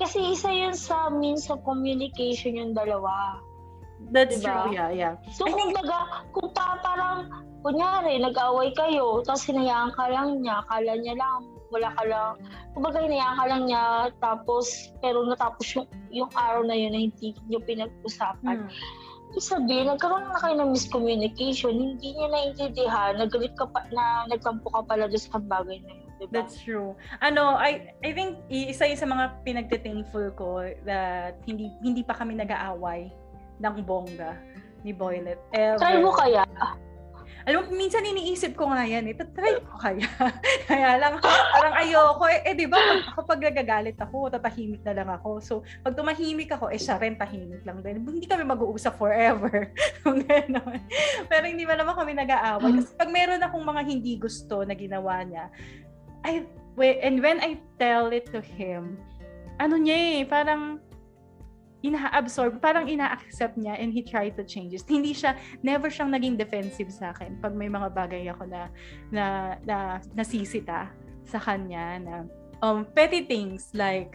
Kasi isa yun sa means of communication yung dalawa. That's Diba? true, yeah, yeah. So, kumbaga, kung pa, parang, kunyari, nag-away kayo, tapos hinayaan ka lang niya, akala niya lang, wala ka lang, kumbaga hinayaan ka lang niya, tapos, pero natapos yung, yung araw na yun na hindi niyo pinag-usapan. Hmm. Ibig sabihin, nagkaroon na kayo ng miscommunication, hindi niya naintindihan, nagalit ka pa, na nagkampo ka pala doon sa bagay na yun, diba? That's true. Ano, I I think isa yung sa mga pinagte-thankful ko that hindi hindi pa kami nag-aaway ng bongga ni Boylet. Ever. Try mo kaya? Alam mo, minsan iniisip ko nga yan eh. Try ko kaya. kaya lang, parang ayoko. Eh, eh di ba, pag, kapag nagagalit ako, tatahimik na lang ako. So, pag tumahimik ako, eh siya rin tahimik lang din. Hindi kami mag-uusap forever. Pero hindi ba naman kami nag-aaway. Kasi pag meron akong mga hindi gusto na ginawa niya, I, and when I tell it to him, ano niya eh, parang ina-absorb, parang ina-accept niya and he tried to change it. Hindi siya, never siyang naging defensive sa akin pag may mga bagay ako na, na, na nasisita sa kanya na um, petty things like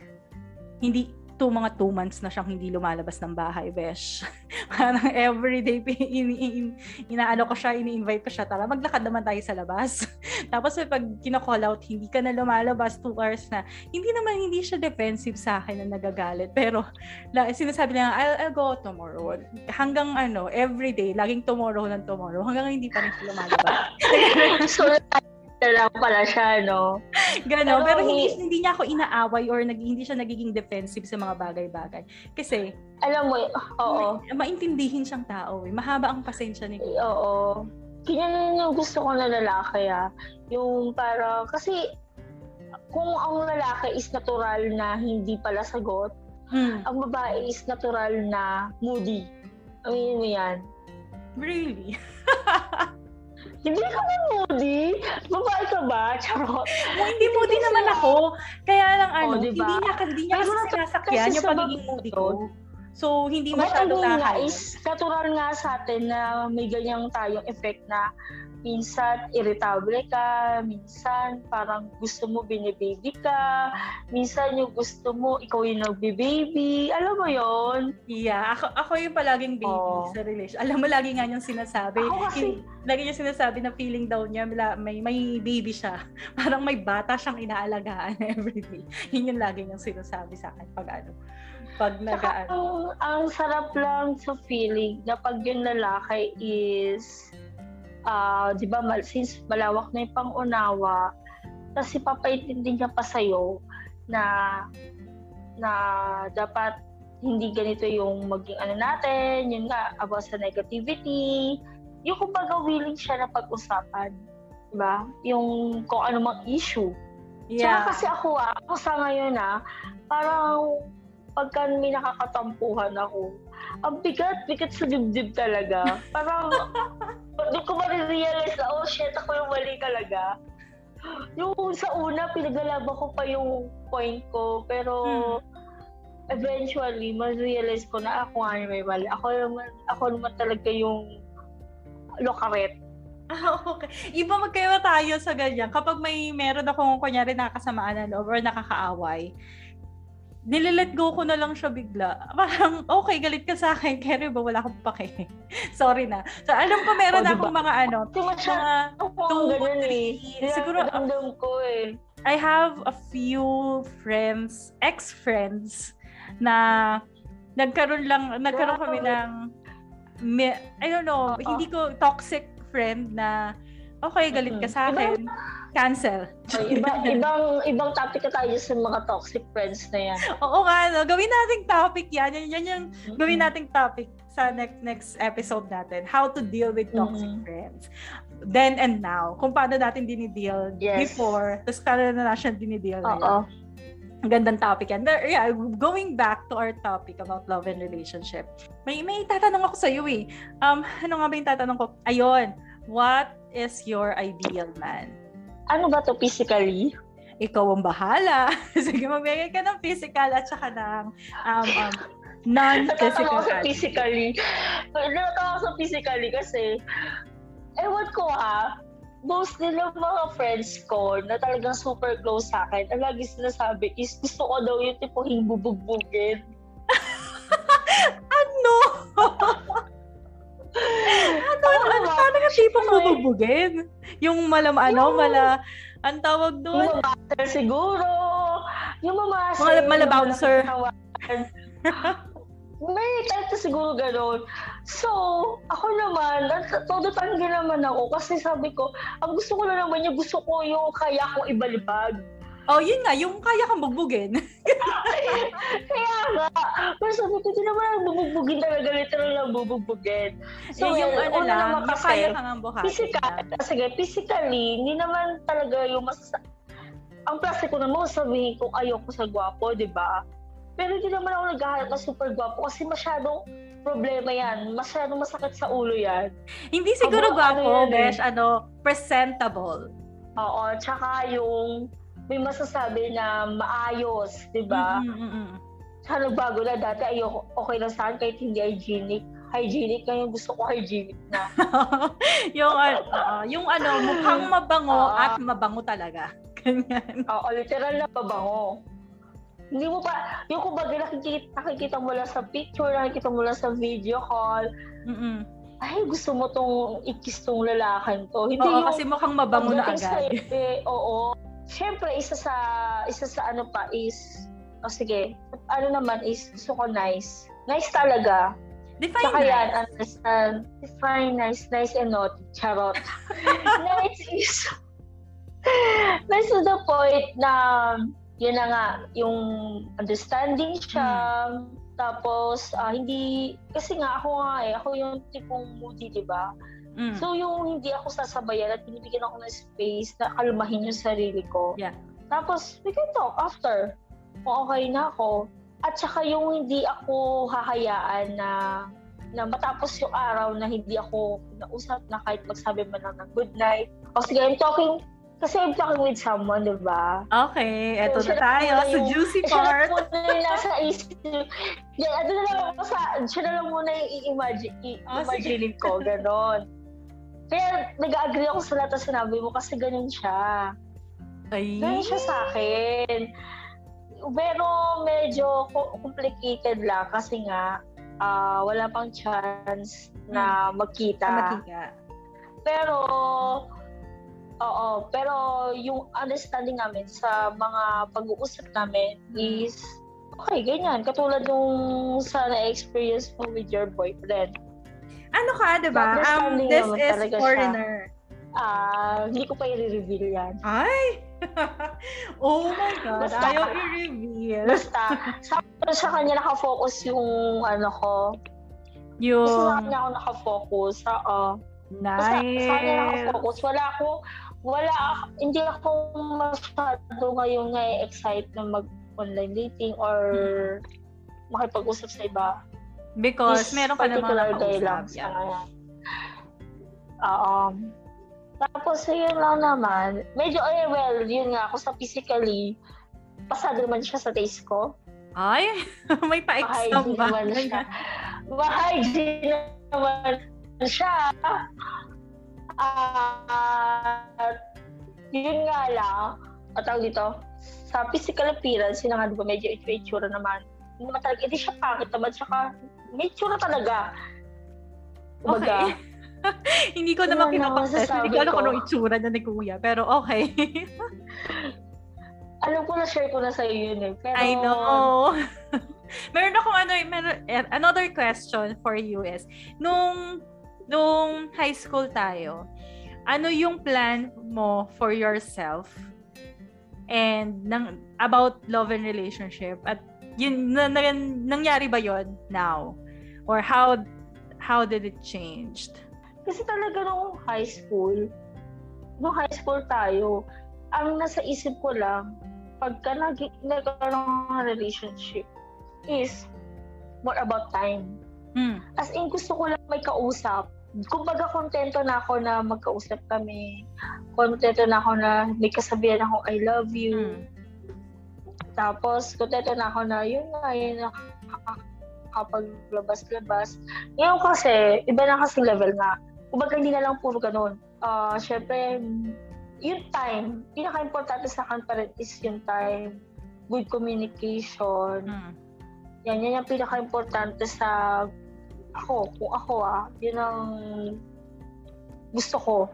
hindi two mga two months na siyang hindi lumalabas ng bahay, besh. Parang everyday, in, in, inaano ko siya, ini-invite ko siya, tara, maglakad naman tayo sa labas. Tapos pag kino-call out, hindi ka na lumalabas, two hours na, hindi naman, hindi siya defensive sa akin na nagagalit. Pero, la, sinasabi niya, I'll, I'll go tomorrow. Hanggang ano, everyday, laging tomorrow ng tomorrow, hanggang hindi pa rin siya lumalabas. so, na lang pala siya, no? Ganon. Pero, Pero hindi, hindi niya ako inaaway or nag, hindi siya nagiging defensive sa mga bagay-bagay. Kasi, Alam mo, oo. ma- maintindihin siyang tao eh. Mahaba ang pasensya ni Kuya. Oo. Ganyan yung gusto ko na lalaki ah. Yung para, kasi kung ang lalaki is natural na hindi pala sagot, Hmm. ang babae is natural na moody. Aminin mo yan. Really? Hindi ka ba moody? Babae ka ba? Charot. Oh, hindi moody naman ako. Kaya lang ano, Oh, diba? hindi niya, hindi niya kasi sinasakyan yung pagiging moody ko. So, hindi masyado nakakaya. is, natural nga sa atin na may ganyang tayong effect na minsan irritable ka, minsan parang gusto mo binibaby ka, minsan yung gusto mo ikaw yung nagbe-baby. Alam mo yon Yeah, ako, ako yung palaging baby Oh. sa relation. Alam mo, lagi nga niyang sinasabi. Ako kasi- Yung- lagi niya sinasabi na feeling daw niya may, may baby siya. Parang may bata siyang inaalagaan everyday. Yun yung lagi niyang sinasabi sa akin pag ano, pag nagaan. ang, ang sarap lang sa feeling na pag yung lalaki is, ah, di ba, mal- since malawak na yung pangunawa, tapos ipapaintindi niya pa sa'yo na, na dapat hindi ganito yung maging ano natin, yun nga, about sa negativity, yung kumbaga willing siya na pag-usapan. Di ba? Yung kung ano mang issue. Yeah. Tsaka kasi ako ah, ako sa ngayon ah, parang pagka may nakakatampuhan ako, ang bigat, bigat sa dibdib talaga. Parang, doon ko marirealize na, oh shit, ako yung mali talaga. Yung sa una, pinagalaban ko pa yung point ko, pero eventually, ma-realize ko na ako nga yung may mali. Ako naman, ako naman talaga yung lokaret. Ah, okay. Iba magkaiba tayo sa ganyan. Kapag may meron akong kunyari nakakasamaan na loob or nakakaaway, nililet go ko na lang siya bigla. Parang, okay, galit ka sa akin. Kaya ba wala akong pake? Sorry na. So, alam ko meron Oh, diba? akong mga ano, mga two, eh. three, siguro, Dinadamdam ko eh. I have a few friends, ex-friends, na nagkaroon lang, nagkaroon kami ng, I don't know, hindi ko toxic friend na, okay, galit ka sa akin, cancel. Ay, iba, ibang ibang topic ka tayo sa mga toxic friends na yan. Oo nga, no? gawin nating topic yan. Yan, yan yung gawin nating topic sa next next episode natin. How to deal with toxic Mhm. friends. Then and now. Kung paano natin dinideal Yes. before, tapos paano na natin dinideal Oo. ngayon. Ang gandang topic yan. There, yeah, going back to our topic about love and relationship. May may tatanong ako sa iyo eh. Um, ano nga ba yung tatanong ko? Ayun, what is your ideal man? Ano ba to physically? Ikaw ang bahala. Sige, magbigay ka ng physical at saka ng um, um, non-physical. Natatawa attribute. physically. Natatawa sa physically kasi, ewan ko ah, most nila mga friends ko na talagang super close sa akin, ang lagi sinasabi is gusto ko daw yung tipong bubugbugin. Ano? ano? Ano Ano? tipong Ano eh? bubugin? Yung malam, ano, Yung- mala, ang tawag doon? Yung mamaster siguro. Yung mamaster. Mga mala bouncer. May na siguro gano'n. So, ako naman, todo tanggi naman ako kasi sabi ko, ang gusto ko na naman yung gusto ko yung kaya kong ibalibag. Oh, yun nga, yung kaya kang bugbugin. Kaya nga, pero sabi ko, di naman ang bubugbugin talaga, literal lang bubugbugin. So, yung yun, ano una lang, naman yung kasi, kaya kang ang buhatin. physical, sige, physically, hindi naman talaga yung mas... Ang plastic ko naman, sabihin ko, ayoko sa gwapo, di ba? Pero hindi naman ako naghahanap ng super gwapo kasi masyadong problema yan. Masyadong masakit sa ulo yan. Hindi siguro Abo, ano gwapo, eh. besh, ano, presentable. Oo, tsaka yung may masasabi na maayos, di ba? Mm, mm, mm. Sana bago na dati ayoko okay lang sa akin kahit hindi hygienic. Hygienic ngayon gusto ko hygienic na. yung, ano, ah, yung ano, mukhang mabango Oo. at mabango talaga. Ganyan. Oo, literal na pabango. Hindi mo pa, yung kumbaga nakikita, nakikita mo lang sa picture, nakikita mo lang sa video call, Mm-mm. ay gusto mo tong ikis tong lalakan to. Hindi Oo, yung kasi mukhang mabango na pagdating sa agad. eh, oo. Siyempre, isa sa, isa sa ano pa is, o sige, ano naman is, gusto ko nice. Nice talaga. Define Tsaka yan, nice. understand. Define nice, nice and naughty. Charot. nice is, nice to the point na, yun na nga, yung understanding siya, tapos, ah, hindi, kasi nga ako nga eh, ako yung tipong moody, di ba? Mm. So, yung hindi ako sasabayan at binibigyan ako ng space na kalmahin yung sarili ko. Yeah. Tapos, we can talk after. Kung okay na ako. At saka yung hindi ako hahayaan na na matapos yung araw na hindi ako nausap na kahit magsabi man lang ng good night. O sige, I'm talking, kasi I'm talking with someone, di ba? Okay, eto So, na siya tayo na sa yung- juicy Siya lang part. muna nasa isip. Yan, ano na lang ako sa, siya na lang muna yung i-imagine, Oh, i-imagine ko, ganon. Kaya nag-agree ako sa lahat ng sinabi mo kasi ganun siya. Ay. Ganun siya sa akin. Pero medyo co- complicated lang kasi nga ah, wala pang chance na magkita. Makika. Pero oo, pero yung understanding namin sa mga pag-uusap namin is okay, ganyan. Katulad nung sa na-experience mo with your boyfriend. Ano ka, di ba? Um, this is foreigner. Ah, hindi ko pa i-reveal yan. Ay! oh my God, Basta- ayaw i-reveal. Basta, sa, sa kanya nakafocus yung ano ko. Basta sa Yung kanya ako nakafocus. Oo. Basta sa kanya nice. nakafocus. Wala ako, wala, hindi ako masyado ngayon na-excite na mag-online dating or makipag-usap sa iba. Because This meron ka namang nakausap. sa Yeah. ngayon. Oo. Tapos, yun lang naman. Medyo, eh, well, yun nga, ako sa physically, pasado naman siya sa taste ko. Ay, may pa-exam ba? naman siya. Naman siya. At, yun nga lang, at dito, sa physical appearance, yun nga, di ba, medyo itsura naman. Hindi naman talaga, hindi siya pangit naman, tsaka may itsura talaga. Kumbaga, Okay. hindi ko naman kinapag-test. Hindi ko alam kung anong itsura na ni Kuya. Pero okay. alam ko na share ko na sa'yo yun eh. Pero, I know. meron akong ano, meron, eh, another question for you is, nung, nung high school tayo, ano yung plan mo for yourself and nang, about love and relationship at yun na, na, nangyari ba yon now or how how did it changed Kasi talaga nung high school, nung high school tayo, ang nasa isip ko lang, pagka nag- nagkaroon ng relationship, is more about time. hmm. As in, gusto ko lang may kausap. Kumbaga, kontento na ako na magkausap kami. Kontento na ako na may kasabihan ako, I love you. Hmm. Tapos, kontento na ako na, yun nga, yun nakakapaglabas-labas. Ngayon kasi, iba na kasi level nga. Kumbaga, hindi na lang puro ganun. Ah, Siyempre, yung time, pinaka-importante sa akin pa rin is yung time, good communication. Hmm. Yan, yan yung pinaka-importante sa ako, kung ako ah, yun ang gusto ko.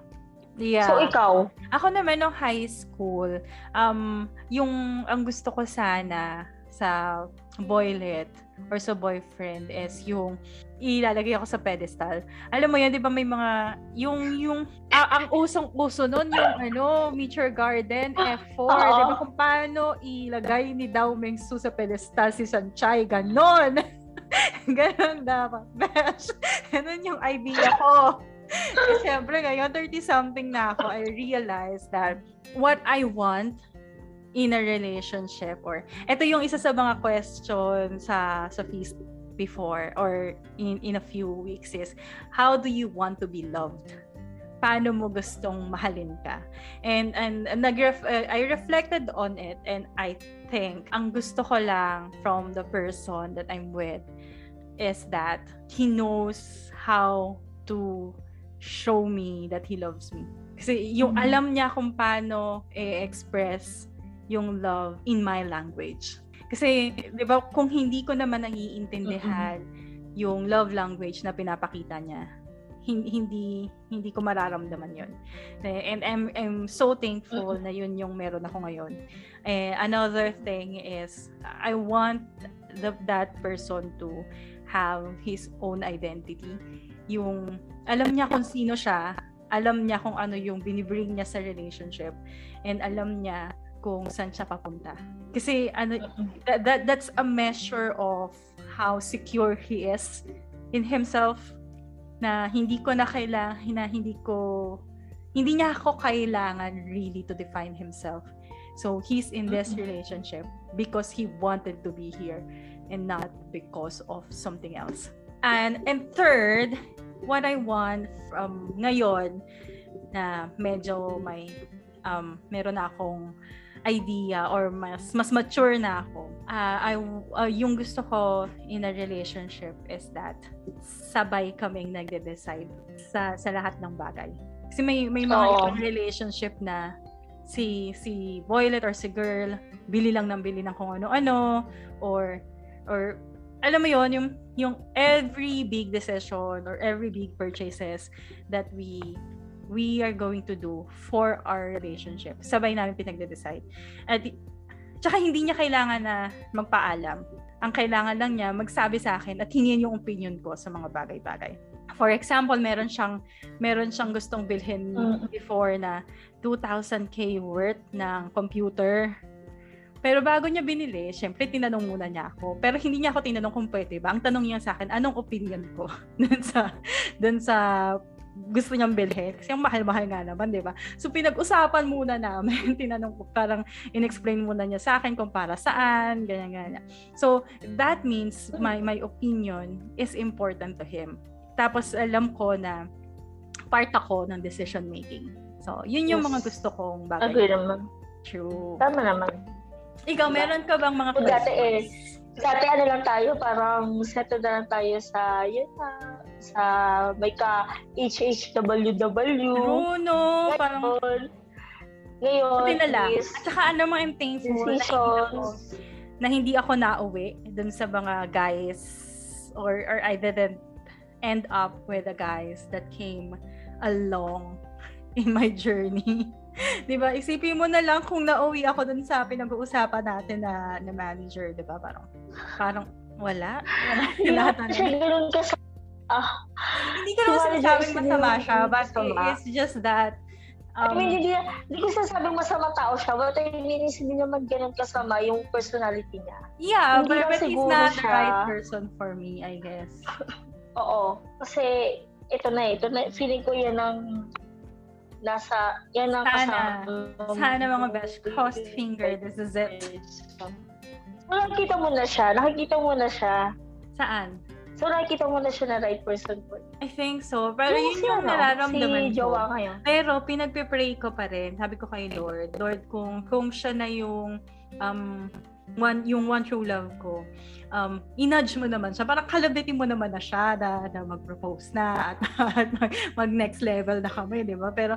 Yeah So, ikaw? Ako naman nung high school, um, yung ang gusto ko sana sa boylet or sa boyfriend is yung ilalagay ako sa pedestal. Alam mo yan, di ba may mga, yung, yung, ah, ang usong-uso nun, yung ano, Meet Your Garden, F4, Oo. di ba kung paano ilagay ni Dao Mengsu sa pedestal si Sanchay, ganon. ganon dapat. Besh, ganon yung idea ko. Eh, Siyempre, ngayon, 30-something na ako, I realized that what I want in a relationship or ito yung isa sa mga question sa sa feast before or in in a few weeks is how do you want to be loved? Paano mo gustong mahalin ka? And and, and nag I reflected on it and I think ang gusto ko lang from the person that I'm with is that he knows how to show me that he loves me. Kasi yung Mhm. alam niya kung paano i-express yung love in my language. Kasi, di ba, kung hindi ko naman naiintindihan yung love language na pinapakita niya, hin- hindi hindi ko mararamdaman yon and I'm I'm so thankful na yun yung meron ako ngayon eh another thing is I want the, that person to have his own identity yung alam niya kung sino siya. Alam niya kung ano yung binibring niya sa relationship. And alam niya kung saan siya papunta. Kasi ano that, that that's a measure of how secure he is in himself na hindi ko na kailangan na hindi ko hindi niya ako kailangan really to define himself. So he's in this relationship because he wanted to be here and not because of something else. And, and third, what I want from ngayon na medyo may um, meron na akong idea or mas mas mature na ako. Uh, I uh, yung gusto ko in a relationship is that sabay kaming nagde-decide sa sa lahat ng bagay. Kasi may may mga oh. relationship na si si boylet or si girl bili lang ng bili ng kung ano-ano or or alam mo yon yung yung every big decision or every big purchases that we we are going to do for our relationship. Sabay namin pinagde-decide. At tsaka hindi niya kailangan na magpaalam. Ang kailangan lang niya magsabi sa akin at hingin yung opinion ko sa mga bagay-bagay. For example, meron siyang meron siyang gustong bilhin mm. before na 2,000k worth ng computer. Pero bago niya binili, syempre tinanong muna niya ako. Pero hindi niya ako tinanong kung pwede ba. Ang tanong niya sa akin, anong opinion ko dun sa dun sa gusto niyang bilhin. Kasi ang mahal-mahal nga naman, di ba? So, pinag-usapan muna namin. Tinanong ko, parang in-explain muna niya sa akin kung para saan, ganyan, ganyan. So, that means my, my opinion is important to him. Tapos, alam ko na part ako ng decision making. So, yun yung yes. mga gusto kong bagay. Agree naman. True. Tama naman. Ikaw, diba? meron ka bang mga questions? Dati eh, dati ano lang tayo, parang settle na lang tayo sa, yun na, sa may ka HHWW. No, no. Parang... Ngayon, Buti na lang. At saka ano mga I'm thankful na hindi, ako, na hindi ako nauwi dun sa mga guys or, or I didn't end up with the guys that came along in my journey. 'Di ba? Isipin mo na lang kung nauwi ako dun sa pinag-uusapan natin na na manager, 'di ba? Parang parang wala. Wala lahat na. Kasi Ah, hindi ko naman sinasabing masama siya, but it's just that Um, I mean, hindi, hindi ko sinasabing masama tao siya, but I mean, hindi naman ganun kasama yung personality niya. Yeah, hindi but, but he's not siya, the right person for me, I guess. Oo. Kasi, ito na, ito na, feeling ko yan ang nasa, yan ang sana, kasama. Sana mga best, crossed finger, this is it. So, nakikita mo na siya, nakikita mo na siya. Saan? So, nakikita mo na siya na right person po. I think so. Pero yes, yun yung nararamdaman si ko. Jowa ngayon. Pero pinagpe-pray ko pa rin. Sabi ko kay Lord, Lord, kung, kung siya na yung um, one, yung one true love ko, um, inudge mo naman siya. Parang kalabitin mo naman na siya na, na mag-propose na at, at mag, mag next level na kami, di ba? Pero,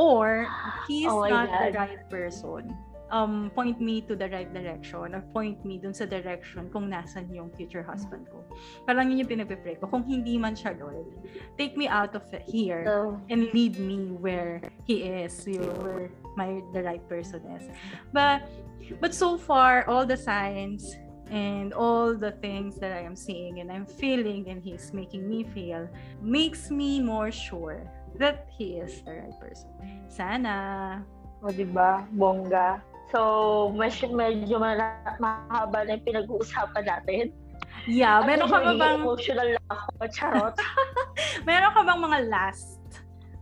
or, he's oh not God. the right person um, point me to the right direction or point me dun sa direction kung nasan yung future husband ko. Parang yun yung pinagpe-pray ko. Kung hindi man siya, Lord, take me out of here so, and lead me where He is, where my the right person is. But but so far, all the signs and all the things that I am seeing and I'm feeling and He's making me feel makes me more sure that He is the right person. Sana. O, diba? Bongga. So, mas, medyo mahaba na yung pinag-uusapan natin. Yeah, meron ka ba bang... Emotional lang ako, charot. meron ka bang mga last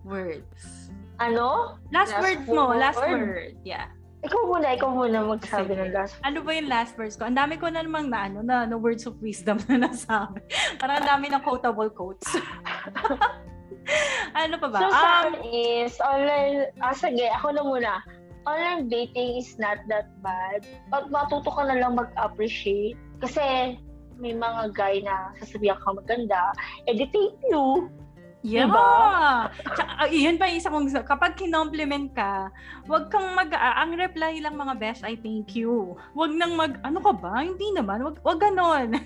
words? Ano? Last, last words mo, last word. Yeah. Ikaw muna, ikaw muna magsabi Sige. ng last Ano ba yung last words ko? Ang dami ko na namang na, ano, na, no words of wisdom na nasabi. Parang ang dami ng quotable quotes. ano pa ba? So, um, is, online, ah, sige, ako na muna online dating is not that bad. Pag matuto ka na lang mag-appreciate. Kasi may mga guy na sasabihan ka maganda, edi thank you. Yeah. Diba? Tsaka, uh, yun pa isa kong kapag kinompliment ka, wag kang mag uh, ang reply lang mga best I thank you. Wag nang mag ano ka ba? Hindi naman, wag wag ganon.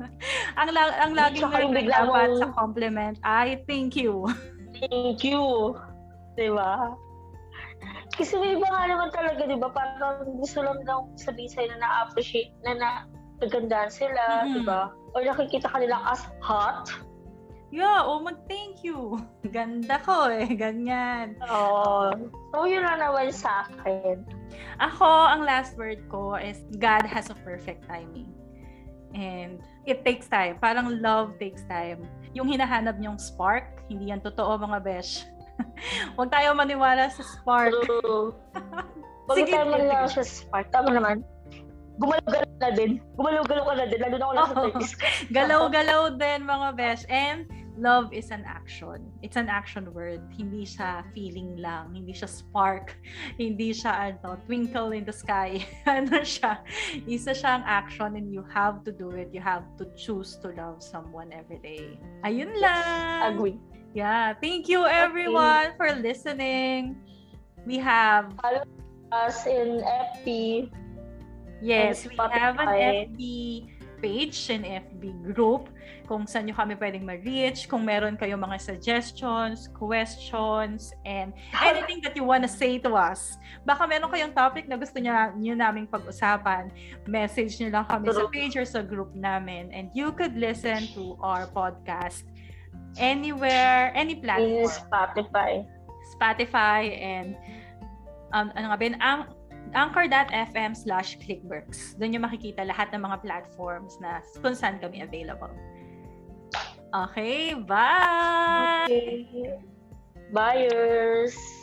ang ang laging reply dapat sa compliment, I thank you. Thank you. 'Di ba? Kasi may iba nga naman talaga, di ba? Parang gusto lang daw sabihin sa'yo na na-appreciate, na na nagandaan sila, mm-hmm. di ba? Or nakikita ka nila as hot. Yeah, oh, mag-thank you. Ganda ko eh, ganyan. Oo. Oh, so, yun lang naman sa akin. Ako, ang last word ko is God has a perfect timing. And it takes time. Parang love takes time. Yung hinahanap niyong spark, hindi yan totoo mga besh Huwag tayo maniwala sa spark. Huwag tayo maniwala sa spark. Tama naman. Gumalaw-galaw na din. Gumalaw-galaw ka na din. Lalo na ako nasa Oo. Galaw-galaw din mga besh. And love is an action. It's an action word. Hindi siya feeling lang. Hindi siya spark. Hindi siya ano, twinkle in the sky. ano siya? Isa siyang action and you have to do it. You have to choose to love someone every day. Ayun lang. Agree. Yeah. Thank you everyone for listening. We have Follow us in FB. Yes, we have an Spotify. FB page and FB group kung saan nyo kami pwedeng ma-reach, kung meron kayo mga suggestions, questions, and anything that you wanna say to us. Baka meron kayong topic na gusto nyo, nyo naming pag-usapan, message nyo lang kami sa page or sa group namin and you could listen to our podcast anywhere, any In platform. Spotify. Spotify and um, ano nga ba yun? Ang, anchor.fm slash clickworks. Doon nyo makikita lahat ng mga platforms na kung saan kami available. Okay, bye! Okay. Buyers.